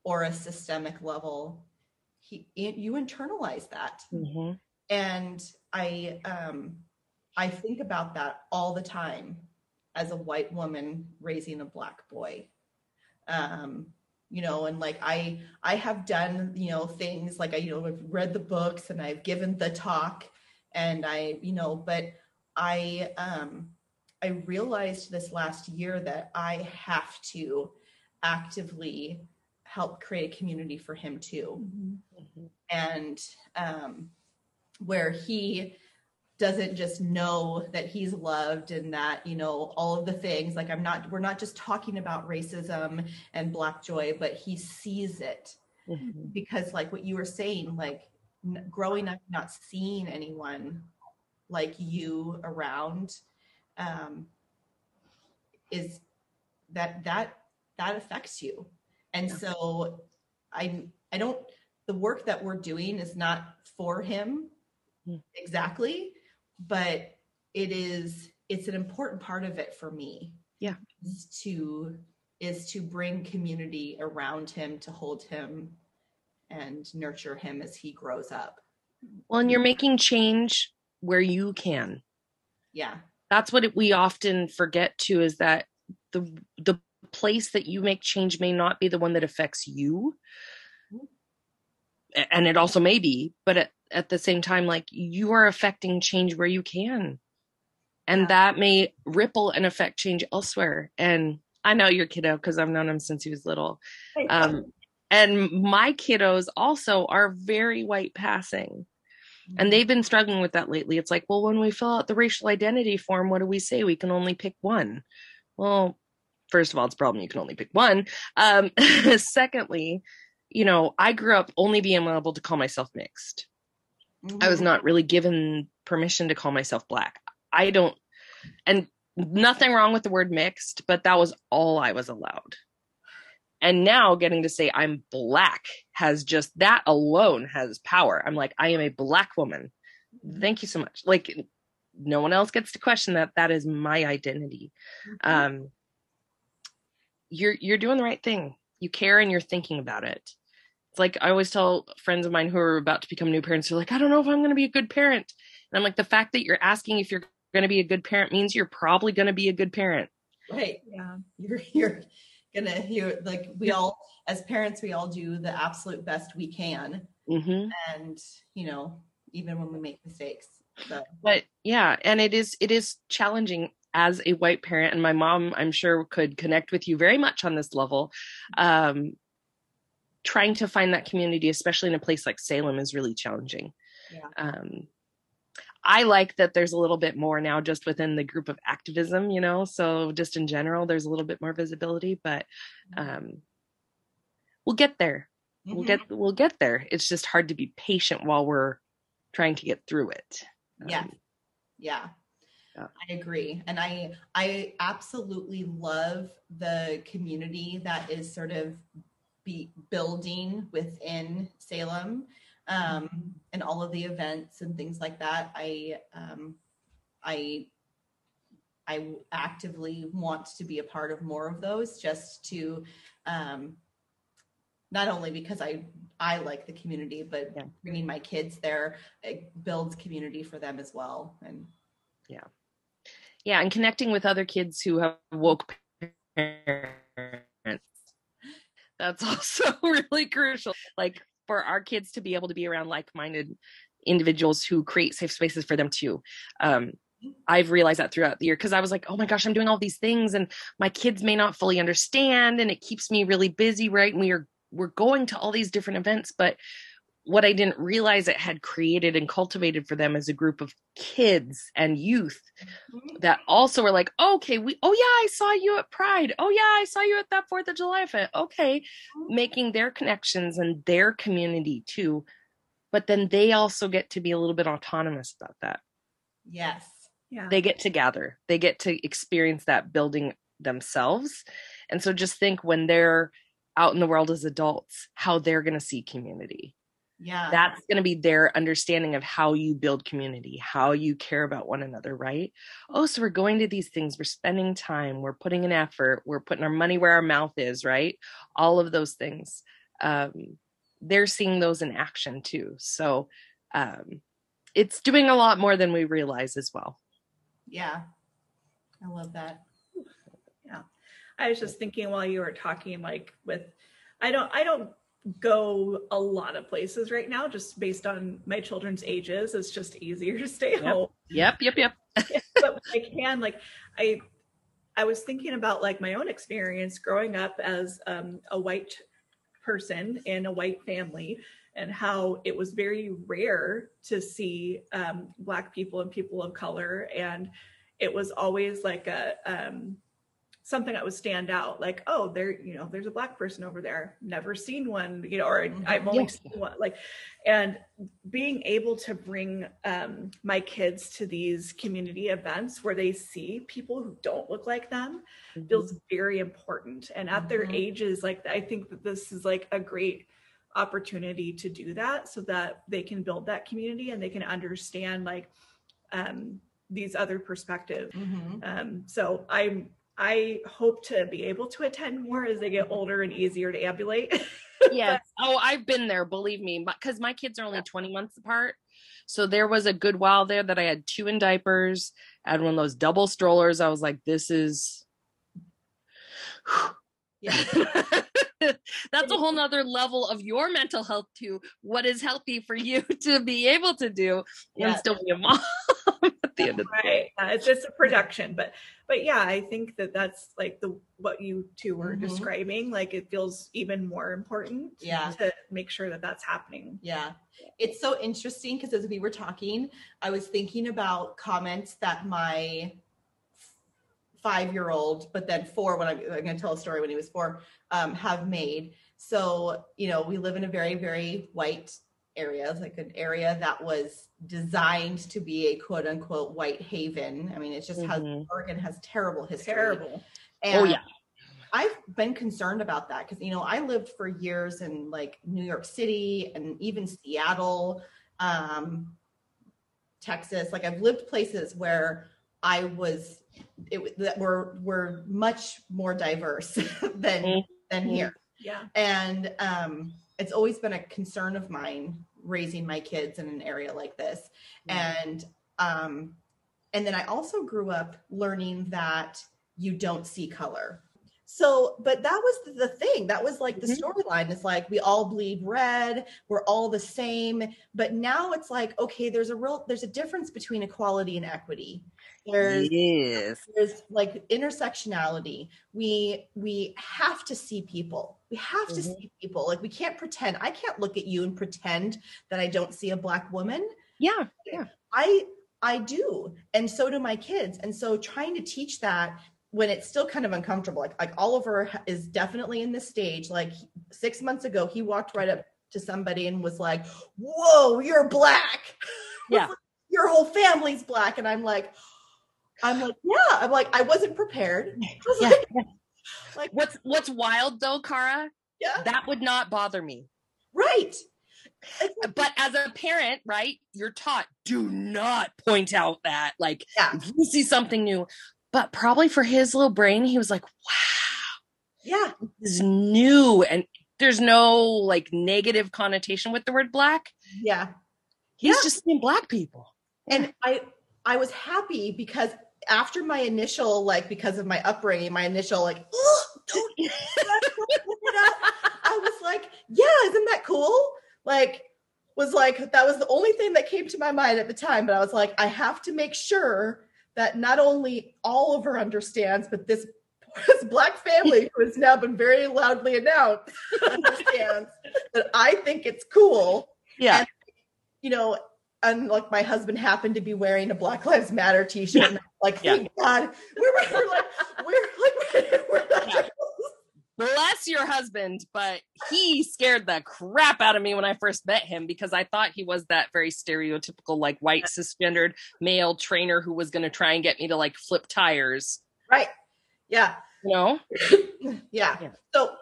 or a systemic level he you internalize that mm-hmm. and i um i think about that all the time as a white woman raising a black boy um you know and like i i have done you know things like i you know i've read the books and i've given the talk and i you know but i um i realized this last year that i have to actively help create a community for him too. Mm-hmm. And um, where he doesn't just know that he's loved and that you know all of the things like i'm not we're not just talking about racism and black joy but he sees it mm-hmm. because like what you were saying like n- growing up not seeing anyone like you around um is that that that affects you and yeah. so i i don't the work that we're doing is not for him mm. exactly but it is it's an important part of it for me. Yeah. Is to is to bring community around him to hold him and nurture him as he grows up. Well and you're making change where you can. Yeah. That's what it, we often forget too is that the the place that you make change may not be the one that affects you and it also may be but at, at the same time like you are affecting change where you can. And yeah. that may ripple and affect change elsewhere. And i know your kiddo because i've known him since he was little. Um, and my kiddos also are very white passing. And mm-hmm. they've been struggling with that lately. It's like well when we fill out the racial identity form what do we say? We can only pick one. Well first of all, it's a problem you can only pick one. Um, (laughs) secondly, you know, I grew up only being able to call myself mixed. Mm-hmm. I was mm-hmm. not really given permission to call myself black. I don't, and nothing wrong with the word mixed, but that was all I was allowed. And now getting to say I'm black has just that alone has power. I'm like, I am a black woman. Thank you so much. Like, no one else gets to question that. That is my identity. Mm-hmm. Um, you're you're doing the right thing. You care and you're thinking about it. It's like I always tell friends of mine who are about to become new parents, they're like, I don't know if I'm going to be a good parent. And I'm like, the fact that you're asking if you're going to be a good parent means you're probably going to be a good parent. Right. Yeah. You're you're gonna you're like we all as parents we all do the absolute best we can. Mm-hmm. And you know even when we make mistakes So. But yeah, and it is it is challenging as a white parent, and my mom, I'm sure, could connect with you very much on this level. Um, trying to find that community, especially in a place like Salem, is really challenging. Yeah. Um, I like that there's a little bit more now just within the group of activism, you know, so just in general, there's a little bit more visibility, but um, we'll get there. We'll Mhm. get we'll get there. It's just hard to be patient while we're trying to get through it. Yeah. Um, Yeah. Yeah. I agree. And I I absolutely love the community that is sort of be building within Salem um and all of the events and things like that. I um I I actively want to be a part of more of those just to um not only because I I like the community but Yeah. bringing my kids there it builds community for them as well and yeah, yeah, and connecting with other kids who have woke parents. That's (laughs) also really crucial. Like for our kids to be able to be around like-minded individuals who create safe spaces for them too. Um, I've realized that throughout the year because I was like, oh my gosh, I'm doing all these things and my kids may not fully understand and it keeps me really busy, right? And we are we're going to all these different events, but what I didn't realize it had created and cultivated for them as a group of kids and youth mm-hmm. that also were like, okay, we, oh yeah, I saw you at Pride. Oh yeah, I saw you at that Fourth of July event. Okay, mm-hmm. making their connections and their community too. But then they also get to be a little bit autonomous about that. yes Yeah. They get to gather, they get to experience that building themselves. And so just think when they're out in the world as adults, how they're going to see community yeah. that's going to be their understanding of how you build community how you care about one another right? Oh so we're going to these things we're spending time we're putting in effort we're putting our money where our mouth is right? All of those things um, they're seeing those in action too so um, it's doing a lot more than we realize as well. Yeah. I love that. Yeah. I was just thinking while you were talking, like with, I don't, I don't go a lot of places right now, just based on my children's ages. It's just easier to stay Yep. home. yep yep yep (laughs) but I can, like, I, I was thinking about like my own experience growing up as um, a white person in a white family and how it was very rare to see um, black people and people of color and it was always like a um, something that would stand out like oh there you know there's a black person over there never seen one you know or Mhm. i've only Yes. seen one like and being able to bring um, my kids to these community events where they see people who don't look like them feels very important and at their Mhm. ages like i think that this is like a great opportunity to do that so that they can build that community and they can understand like um, these other perspectives Mhm. um, so i'm i hope to be able to attend more as they get older and easier to ambulate (laughs) yes. Oh, I've been there, believe me, because my kids are only 20 months apart. So there was a good while there that I had two in diapers, I had one of those double strollers. I was like, this is. yeah (laughs) That's a whole nother level of your mental health too. What is healthy for you (laughs) to be able to do and still be a mom (laughs) at the end of the right yeah, it's just a production but but yeah i think that that's like the what you two were Mhm. describing like it feels even more important Yeah. to make sure that that's happening Yeah. It's so interesting because as we were talking, I was thinking about comments that my five year old, but then four, when I'm, I'm going to tell a story when he was four, um, have made. So, you know, we live in a very, very white area, It's like an area that was designed to be a quote unquote white haven. I mean, it just has, Mhm. Oregon has terrible history. terrible And Oh, yeah. I've been concerned about that because you know I lived for years in like New York City and even Seattle, um, Texas. Like I've lived places where I was it that were were much more diverse (laughs) than Mhm. than here, yeah and um, it's always been a concern of mine raising my kids in an area like this, and um, and then I also grew up learning that you don't see color so but that was the thing that was like the Mhm. storyline it's like we all bleed red we're all the same but now it's like okay there's a real there's a difference between equality and equity there's yes. there's like intersectionality we we have to see people we have to Mhm. see people like we can't pretend i can't look at you and pretend that i don't see a black woman Yeah. Yeah. I I do, and so do my kids. And so trying to teach that when it's still kind of uncomfortable. Like like Oliver is definitely in this stage. Like six months ago, he walked right up to somebody and was like, "Whoa, you're black! (laughs) Yeah. your whole family's black." And I'm like, I'm like, yeah. I'm like, I wasn't prepared. (laughs) I was Yeah. like, (laughs) like, What's what's wild though, Kara? yeah, That would not bother me. right. But as a parent, right, you're taught do not point out that. Like Yeah. if you see something new. But probably for his little brain, he was like, wow, yeah, this is new. And there's no like negative connotation with the word black. yeah. He's Yeah. just seeing black people. and i i was happy because after my initial like because of my upbringing my initial like "Ugh, don't do that, don't put it up," i was like yeah isn't that cool like was like that was the only thing that came to my mind at the time but i was like i have to make sure that not only oliver understands but this (laughs) this black family who has now been very loudly announced (laughs) understands that i think it's cool Yeah. And- you know, and like my husband happened to be wearing a Black Lives Matter T-shirt, and I'm like, Yeah. thank God, we're, we're like, we're like, (laughs) we're not Yeah. Bless your husband, but he scared the crap out of me when I first met him because I thought he was that very stereotypical, like white cisgendered male trainer who was going to try and get me to like flip tires, right, yeah, you know? (laughs) yeah. Yeah. So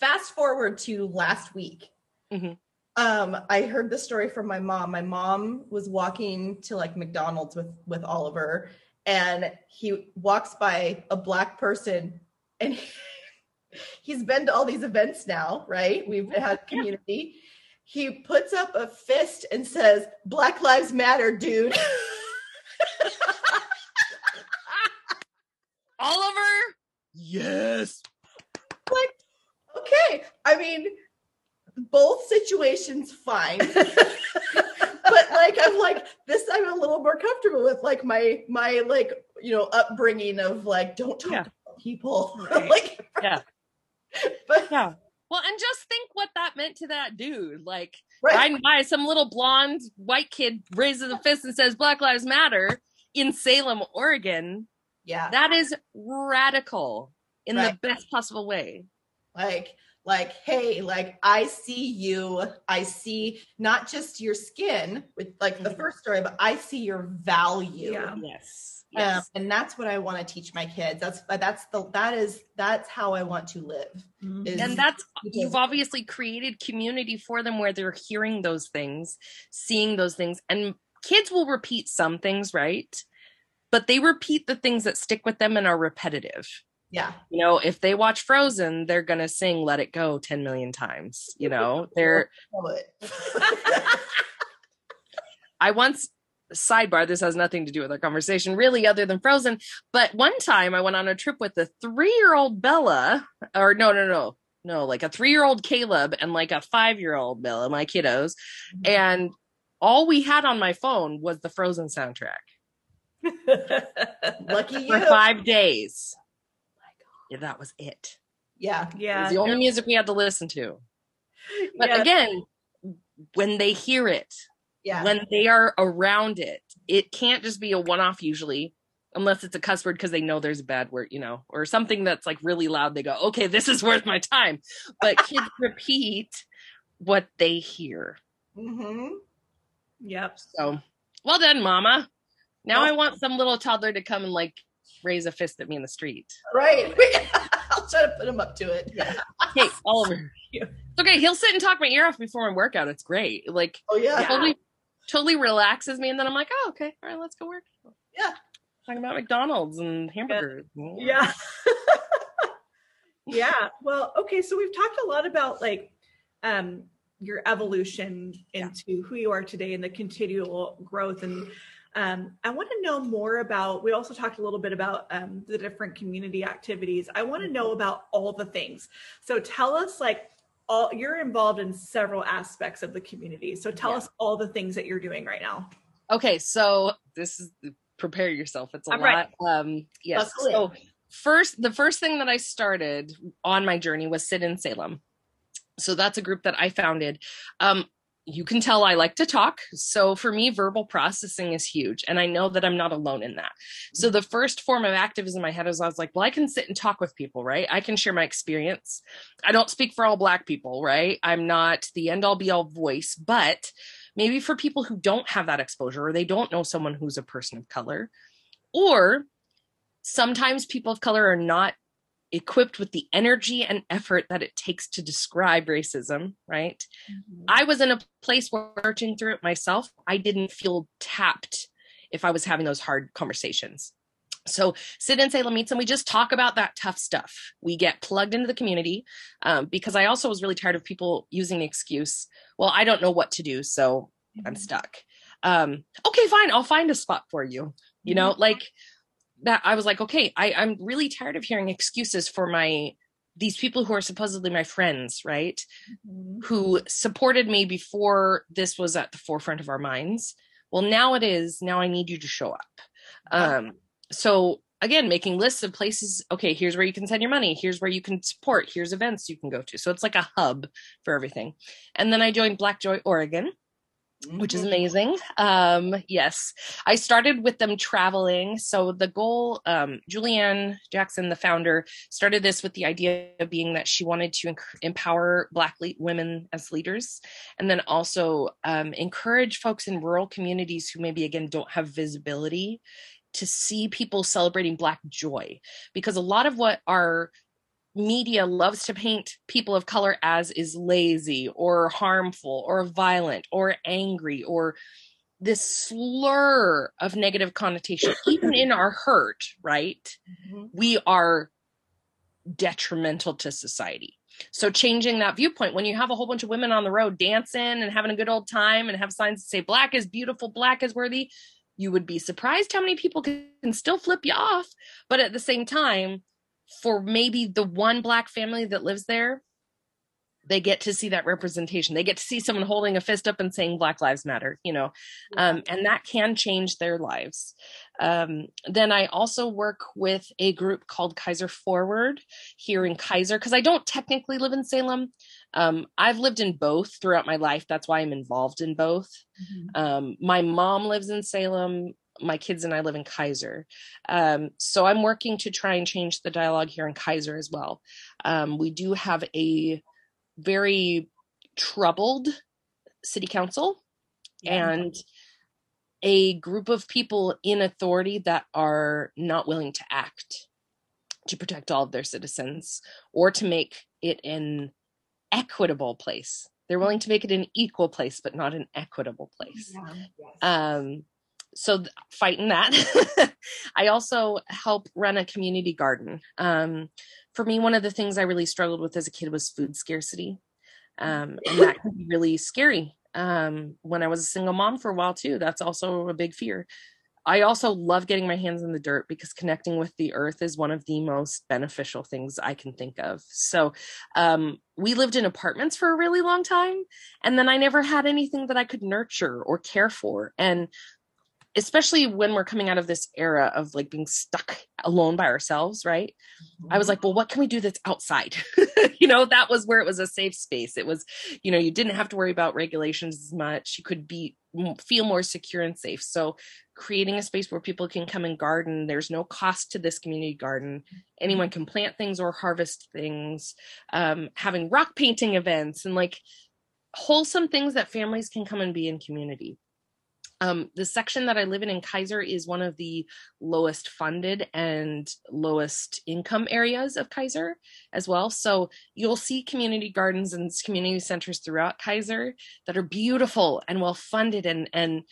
fast forward to last week. Mhm. Um, I heard the story from my mom. My mom was walking to like McDonald's with with Oliver, and he walks by a black person, and (laughs) he's been to all these events now, right? We've had community. He puts up a fist and says, "Black Lives Matter, dude." (laughs) Oliver? Yes. like, okay. I mean, both situations fine. (laughs) but like I'm like this I'm a little more comfortable with like my my like you know upbringing of like don't talk Yeah. about people. (laughs) Right. like Yeah. (laughs) but Yeah. Well, and just think what that meant to that dude. Like, right. riding by some little blonde white kid raises a fist and says Black Lives Matter in Salem, Oregon. yeah. That is radical in Right. the best possible way. like like hey like i see you i see not just your skin with like the Mhm. first story but i see your value Yeah. Yes. Um, and that's what i want to teach my kids that's that's the that is that's how i want to live is and that's because- you've obviously created community for them where they're hearing those things, seeing those things, and kids will repeat some things, right? But they repeat the things that stick with them and are repetitive. yeah You know, if they watch Frozen, they're gonna sing "Let It Go" ten million times. You know, (laughs) they're. (laughs) I once sidebar. This has nothing to do with our conversation, really, other than Frozen. But one time, I went on a trip with a three-year-old Bella, or no, no, no, no, like a three-year-old Caleb and like a five-year-old Bella, my kiddos, mm-hmm. and all we had on my phone was the Frozen soundtrack (laughs) lucky you for five days. Yeah, that was it. yeah It yeah. was the only music we had to listen to. But Yeah. again, when they hear it, yeah when they are around it, it can't just be a one-off usually, unless it's a cuss word because they know there's a bad word, you know, or something that's like really loud. They go, "Okay, this is worth my time." But (laughs) kids repeat what they hear. Mm-hmm. Yep. So, well done, Mama. Now I want some little toddler to come and like raise a fist at me in the street. right (laughs) i'll try to put him up to it Hey, Oliver. (laughs) Yeah. It's okay. He'll sit and talk my ear off before my workout. It's great. Like oh yeah, totally, totally relaxes me, and then I'm like, oh, okay, all right, let's go work. Yeah. Talking about McDonald's and hamburgers. Yeah. yeah. (laughs) Well, okay. So we've talked a lot about like um your evolution into who you are today and the continual growth and Um, I want to know more about. We also talked a little bit about um, the different community activities. I want to know about all the things. So tell us, like, all you're involved in several aspects of the community. So tell Yeah. us all the things that you're doing right now. Okay, so this is prepare yourself. It's a I'm lot. ready. Um, yes. So first, the first thing that I started on my journey was Sit in Salem. So that's a group that I founded. Um, you can tell I like to talk. So for me, verbal processing is huge. And I know that I'm not alone in that. So the first form of activism I had is I was like, well, I can sit and talk with people, right? I can share my experience. I don't speak for all Black people, right? I'm not the end all be all voice, but maybe for people who don't have that exposure or they don't know someone who's a person of color, or sometimes people of color are not equipped with the energy and effort that it takes to describe racism, right? I was in a place where searching through it myself, I didn't feel tapped if I was having those hard conversations. So sit in Salem meets and we just talk about that tough stuff. We get plugged into the community um, because I also was really tired of people using the excuse, well, I don't know what to do, so I'm stuck. Um, okay, fine, I'll find a spot for you. You know, like that. I was like, okay, I, I'm really tired of hearing excuses for my these people who are supposedly my friends, right? who supported me before this was at the forefront of our minds. Well, now it is. Now I need you to show up. Um, so again, making lists of places. Okay, here's where you can send your money. Here's where you can support. Here's events you can go to. So it's like a hub for everything. And then I joined Black Joy Oregon, which is Mhm. amazing. Um, yes, I started with them traveling. So the goal, um, Julianne Jackson, the founder, started this with the idea of being that she wanted to enc- empower Black le- women as leaders, and then also um, encourage folks in rural communities who maybe again don't have visibility to see people celebrating Black joy, because a lot of what our media loves to paint people of color as is lazy or harmful or violent or angry or this slur of negative connotation (clears throat) even in our hurt right? Mhm. we are detrimental to society. So changing that viewpoint when you have a whole bunch of women on the road dancing and having a good old time and have signs that say black is beautiful black is worthy you would be surprised how many people can still flip you off. But at the same time for maybe the one black family that lives there they get to see that representation. They get to see someone holding a fist up and saying black lives matter you know um, and that can change their lives. Um, then i also work with a group called keizer forward here in keizer because i don't technically live in salem. Um, i've lived in both throughout my life. That's why i'm involved in both. Um, my mom lives in Salem. My kids and I live in Keizer. Um, so I'm working to try and change the dialogue here in Keizer as well. Um, we do have a very troubled city council Yeah. and a group of people in authority that are not willing to act to protect all of their citizens or to make it an equitable place. They're willing to make it an equal place, but not an equitable place Yes. um so th- fighting that. (laughs) I also help run a community garden. Um for me one of the things i really struggled with as a kid was food scarcity. Um and that can be really scary. Um when i was a single mom for a while too that's also a big fear. I also love getting my hands in the dirt because connecting with the earth is one of the most beneficial things i can think of. So um we lived in apartments for a really long time and then i never had anything that i could nurture or care for. And especially when we're coming out of this era of like being stuck alone by ourselves right? I was like well what can we do that's outside? (laughs) You know that was where it was a safe space. It was you know you didn't have to worry about regulations as much. You could be feel more secure and safe. So creating a space where people can come and garden there's no cost to this community garden. Anyone can plant things or harvest things. Um, having rock painting events and like wholesome things that families can come and be in community um, the section that I live in in Keizer is one of the lowest funded and lowest income areas of Keizer as well. So you'll see community gardens and community centers throughout Keizer that are beautiful and well funded and and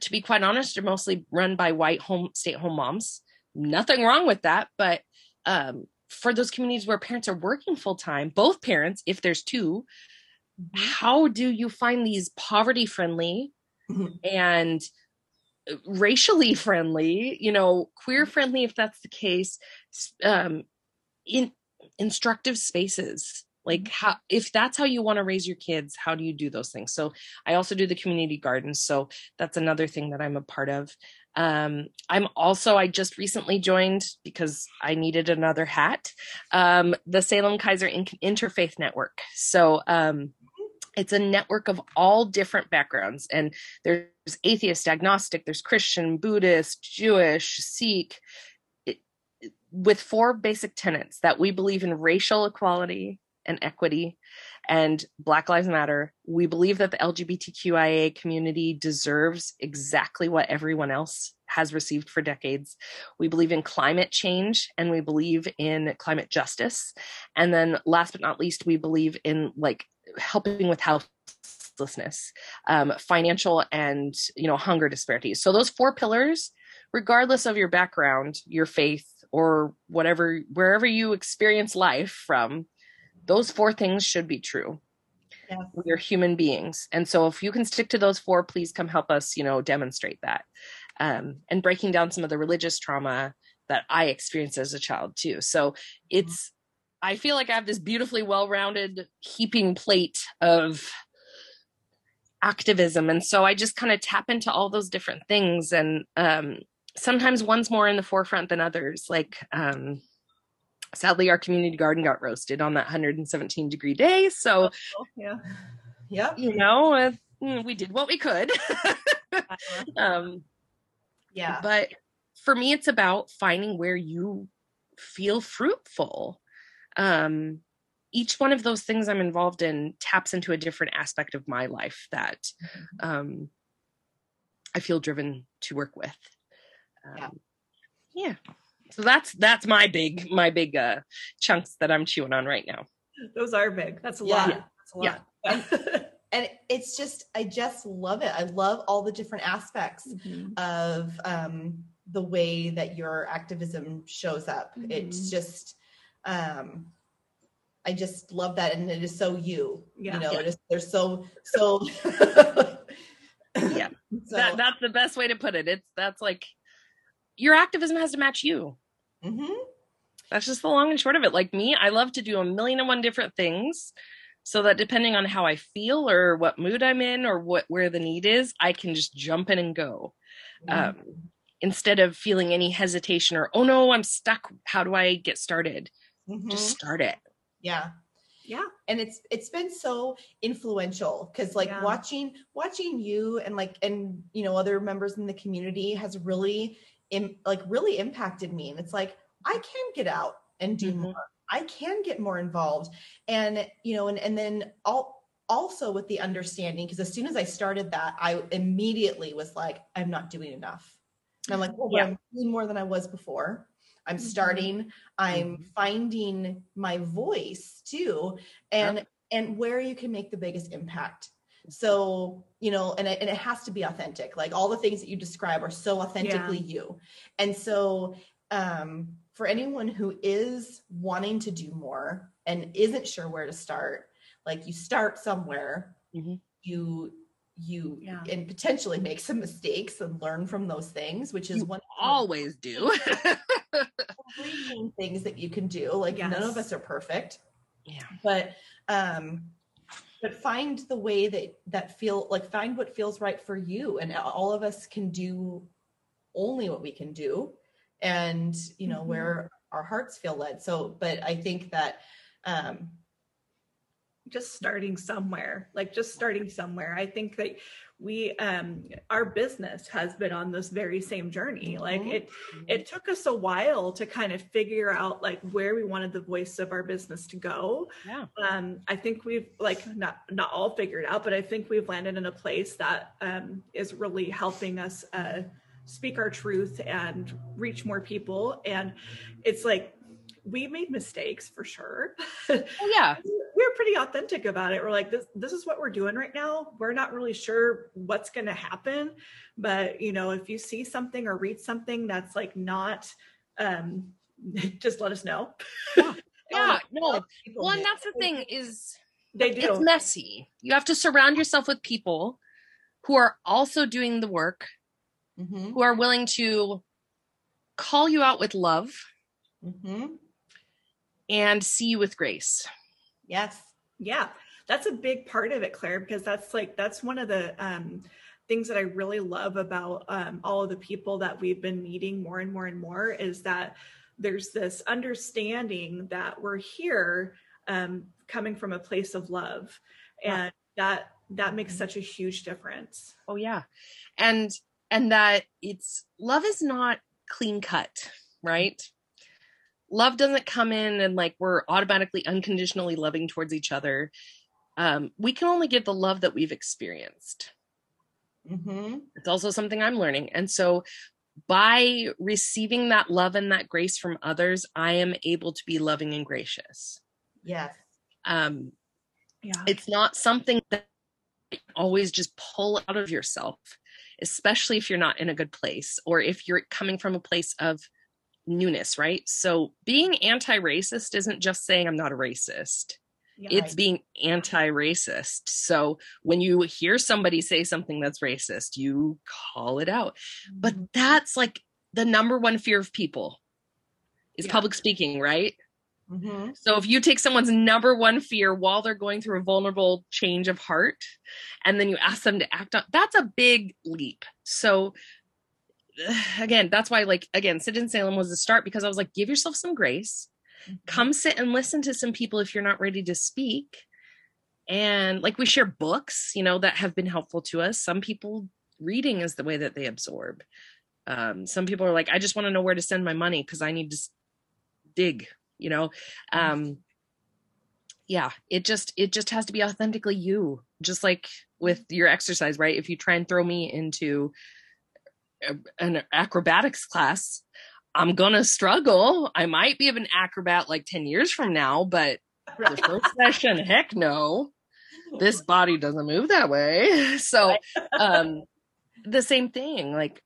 to be quite honest, they're mostly run by white home stay at home moms. Nothing wrong with that, but um, for those communities where parents are working full time, both parents, if there's two, how do you find these poverty friendly Mhm. and racially friendly, you know, queer friendly if that's the case, um, in instructive spaces. Like Mm-hmm. how if that's how you want to raise your kids, how do you do those things? So I also do the community gardens. So that's another thing that I'm a part of. Um, I'm also I just recently joined because I needed another hat. Um, the Salem Keizer In- Interfaith Network. So um it's a network of all different backgrounds and there's atheist agnostic there's christian buddhist jewish sikh it, with four basic tenets that we believe in racial equality and equity and black lives matter. We believe that the lgbtqia community deserves exactly what everyone else has received for decades. We believe in climate change and we believe in climate justice. And then last but not least we believe in like helping with houselessness um, financial and you know hunger disparities. So those four pillars regardless of your background your faith or whatever wherever you experience life from those four things should be true. Yes. we're human beings. And so if you can stick to those four please come help us you know demonstrate that. Um, and breaking down some of the religious trauma that i experienced as a child too. So it's i feel like i have this beautifully well-rounded heaping plate of activism and so i just kind of tap into all those different things and um, sometimes one's more in the forefront than others like um, sadly our community garden got roasted on that 117 degree day so Yeah. Yep. you know uh, mm, we did what we could (laughs) um Yeah. but for me it's about finding where you feel fruitful um each one of those things i'm involved in taps into a different aspect of my life that um i feel driven to work with um, Yeah. yeah so that's that's my big my big uh chunks that i'm chewing on right now Those are big. That's a Yeah. lot. That's a Yeah. lot. (laughs) and it's just i just love it i love all the different aspects Mhm. of um, the way that your activism shows up it's Mhm. just um, i just love that and it is so you Yeah. you know Yeah. it is there's so so (laughs) Yeah. so that that's the best way to put it it's that's like your activism has to match you mhm. that's just the long and short of it like me i love to do a million and one different things so that depending on how i feel or what mood i'm in or what where the need is i can just jump in and go um, instead of feeling any hesitation or oh no i'm stuck how do i get started Mhm. just start it yeah Yeah. and it's it's been so influential because like Yeah. watching watching you and like and you know other members in the community has really Im- like really impacted me and it's like i can get out and do Mhm. more i can get more involved and you know and and then all also with the understanding because as soon as i started that i immediately was like i'm not doing enough and i'm like well Yeah. i'm doing more than i was before i'm Mhm. starting i'm Mhm. finding my voice too and and where you can make the biggest impact so you know and it, and it has to be authentic like all the things that you describe are so authentically you and so um for anyone who is wanting to do more and isn't sure where to start like you start somewhere Mhm. you you Yeah. and potentially make some mistakes and learn from those things which is You one always do (laughs) things that you can do. Like none of us are perfect. Yeah. But um but find the way that that feel like find what feels right for you. And all of us can do only what we can do. And you know Mhm. where our hearts feel led. So but i think that um just starting somewhere like just starting somewhere. I think that we um our business has been on this very same journey. Like it it took us a while to kind of figure out like where we wanted the voice of our business to go. Yeah. Um i think we've like not not all figured out but i think we've landed in a place that um is really helping us uh speak our truth and reach more people. And it's like we made mistakes for sure oh yeah (laughs) we're pretty authentic about it. We're like, this, this is what we're doing right now. We're not really sure what's going to happen, but you know, if you see something or read something that's like not, um, (laughs) just let us know. yeah (laughs) no well and that's the thing is They do. it's messy. You have to surround yourself with people who are also doing the work Mm-hmm. who are willing to call you out with love Mm-hmm. And see you with grace. Yes. Yeah, that's a big part of it, Claire, because that's like that's one of the um, things that I really love about um, all of the people that we've been meeting more and more and more is that there's this understanding that we're here um, coming from a place of love, and that that makes such a huge difference. Oh yeah. And and that it's love is not clean cut, right? Love doesn't come in and like we're automatically unconditionally loving towards each other. Um, we can only give the love that we've experienced. Mm-hmm. It's also something I'm learning. And so by receiving that love and that grace from others, I am able to be loving and gracious. Yes. Um, Yeah, it's not something that you always just pull out of yourself especially if you're not in a good place or if you're coming from a place of newness right so being anti-racist isn't just saying i'm not a racist yeah. it's being anti-racist so when you hear somebody say something that's racist you call it out but Mm-hmm. that's like the number one fear of people is Yeah. public speaking right Mm-hmm. so if you take someone's number one fear while they're going through a vulnerable change of heart and then you ask them to act on that's a big leap. So (sighs) again, that's why like again, sit in Salem was the start because I was like give yourself some grace. Come sit and listen to some people if you're not ready to speak. And like we share books, you know, that have been helpful to us. Some people reading is the way that they absorb. Um, some people are like, I just want to know where to send my money because I need to dig, you know. Um, yeah, it just it just has to be authentically you. Just like with your exercise, right? If you try and throw me into an acrobatics class, I'm gonna struggle. I might be of an acrobat like 10 years from now, but the first session, heck no. (laughs) This body doesn't move that way. (laughs) So um the same thing, like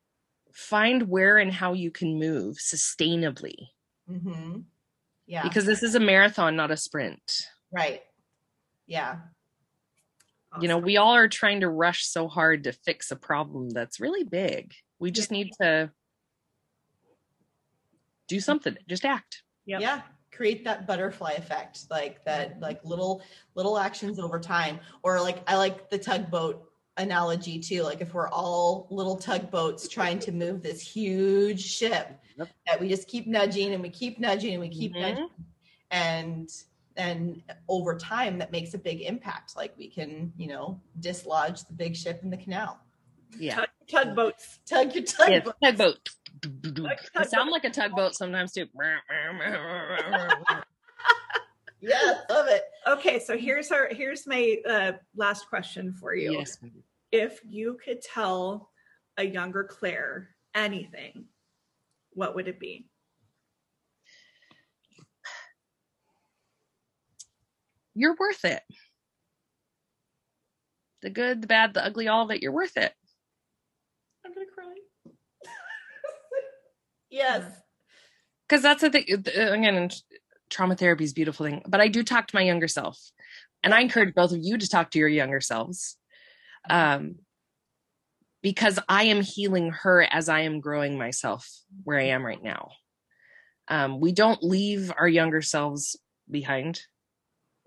find where and how you can move sustainably. Mm-hmm. Yeah. Because this is a marathon, not a sprint. right. Yeah. You know, we all are trying to rush so hard to fix a problem that's really big. We just need to do something, just act. Yep. Yeah. Create that butterfly effect, like that, like little little actions over time. Or like I like the tugboat analogy too. Like if we're all little tugboats trying to move this huge ship Yep. that we just keep nudging and we keep nudging and we keep Mhm. nudging and and over time that makes a big impact like we can you know dislodge the big ship in the canal Yeah. Tug- tugboats. tug your Yes, tugboat tugboat. I sound like a tugboat sometimes too. (laughs) yeah love it Okay, so here's our here's my uh, last question for you. yes. If you could tell a younger Claire anything, what would it be? You're worth it. The good, the bad, the ugly, all of it, you're worth it. I'm gonna cry. (laughs) yes. Because that's the thing uh, again trauma therapy is a beautiful thing but i do talk to my younger self. And i encourage both of you to talk to your younger selves um because i am healing her as i am growing myself where i am right now. Um we don't leave our younger selves behind.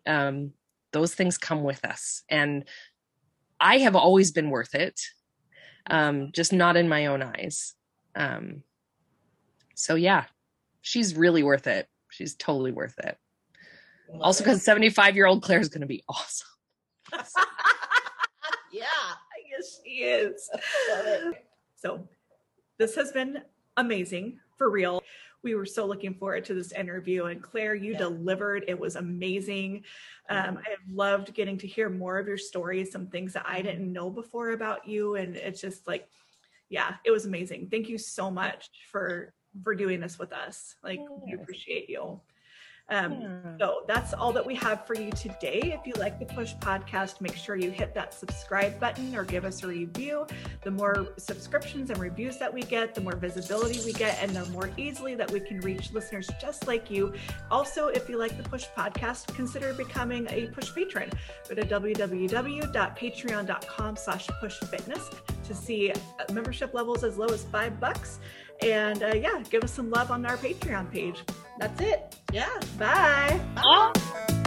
Um those things come with us. And i have always been worth it um just not in my own eyes um so yeah she's really worth it she's totally worth it Love also because 75 year old claire is going to be awesome (laughs) yeah I guess she is. Love it. So this has been amazing for real. We were so looking forward to this interview, and Claire, you Yeah. delivered. It was amazing. Um, I have loved getting to hear more of your stories, some things that I didn't know before about you, and it's just like, yeah, it was amazing. Thank you so much for for doing this with us. Like, we appreciate you. Um, Yeah. so that's all that we have for you today. If you like the Push podcast, make sure you hit that subscribe button or give us a review. The more subscriptions and reviews that we get, the more visibility we get, and the more easily that we can reach listeners just like you. Also, if you like the Push podcast, consider becoming a Push patron. Go to www.patreon.com slash pushfitness to see membership levels as low as five bucks. And uh, yeah, give us some love on our Patreon page. That's it. Yeah. Bye. Bye. Bye.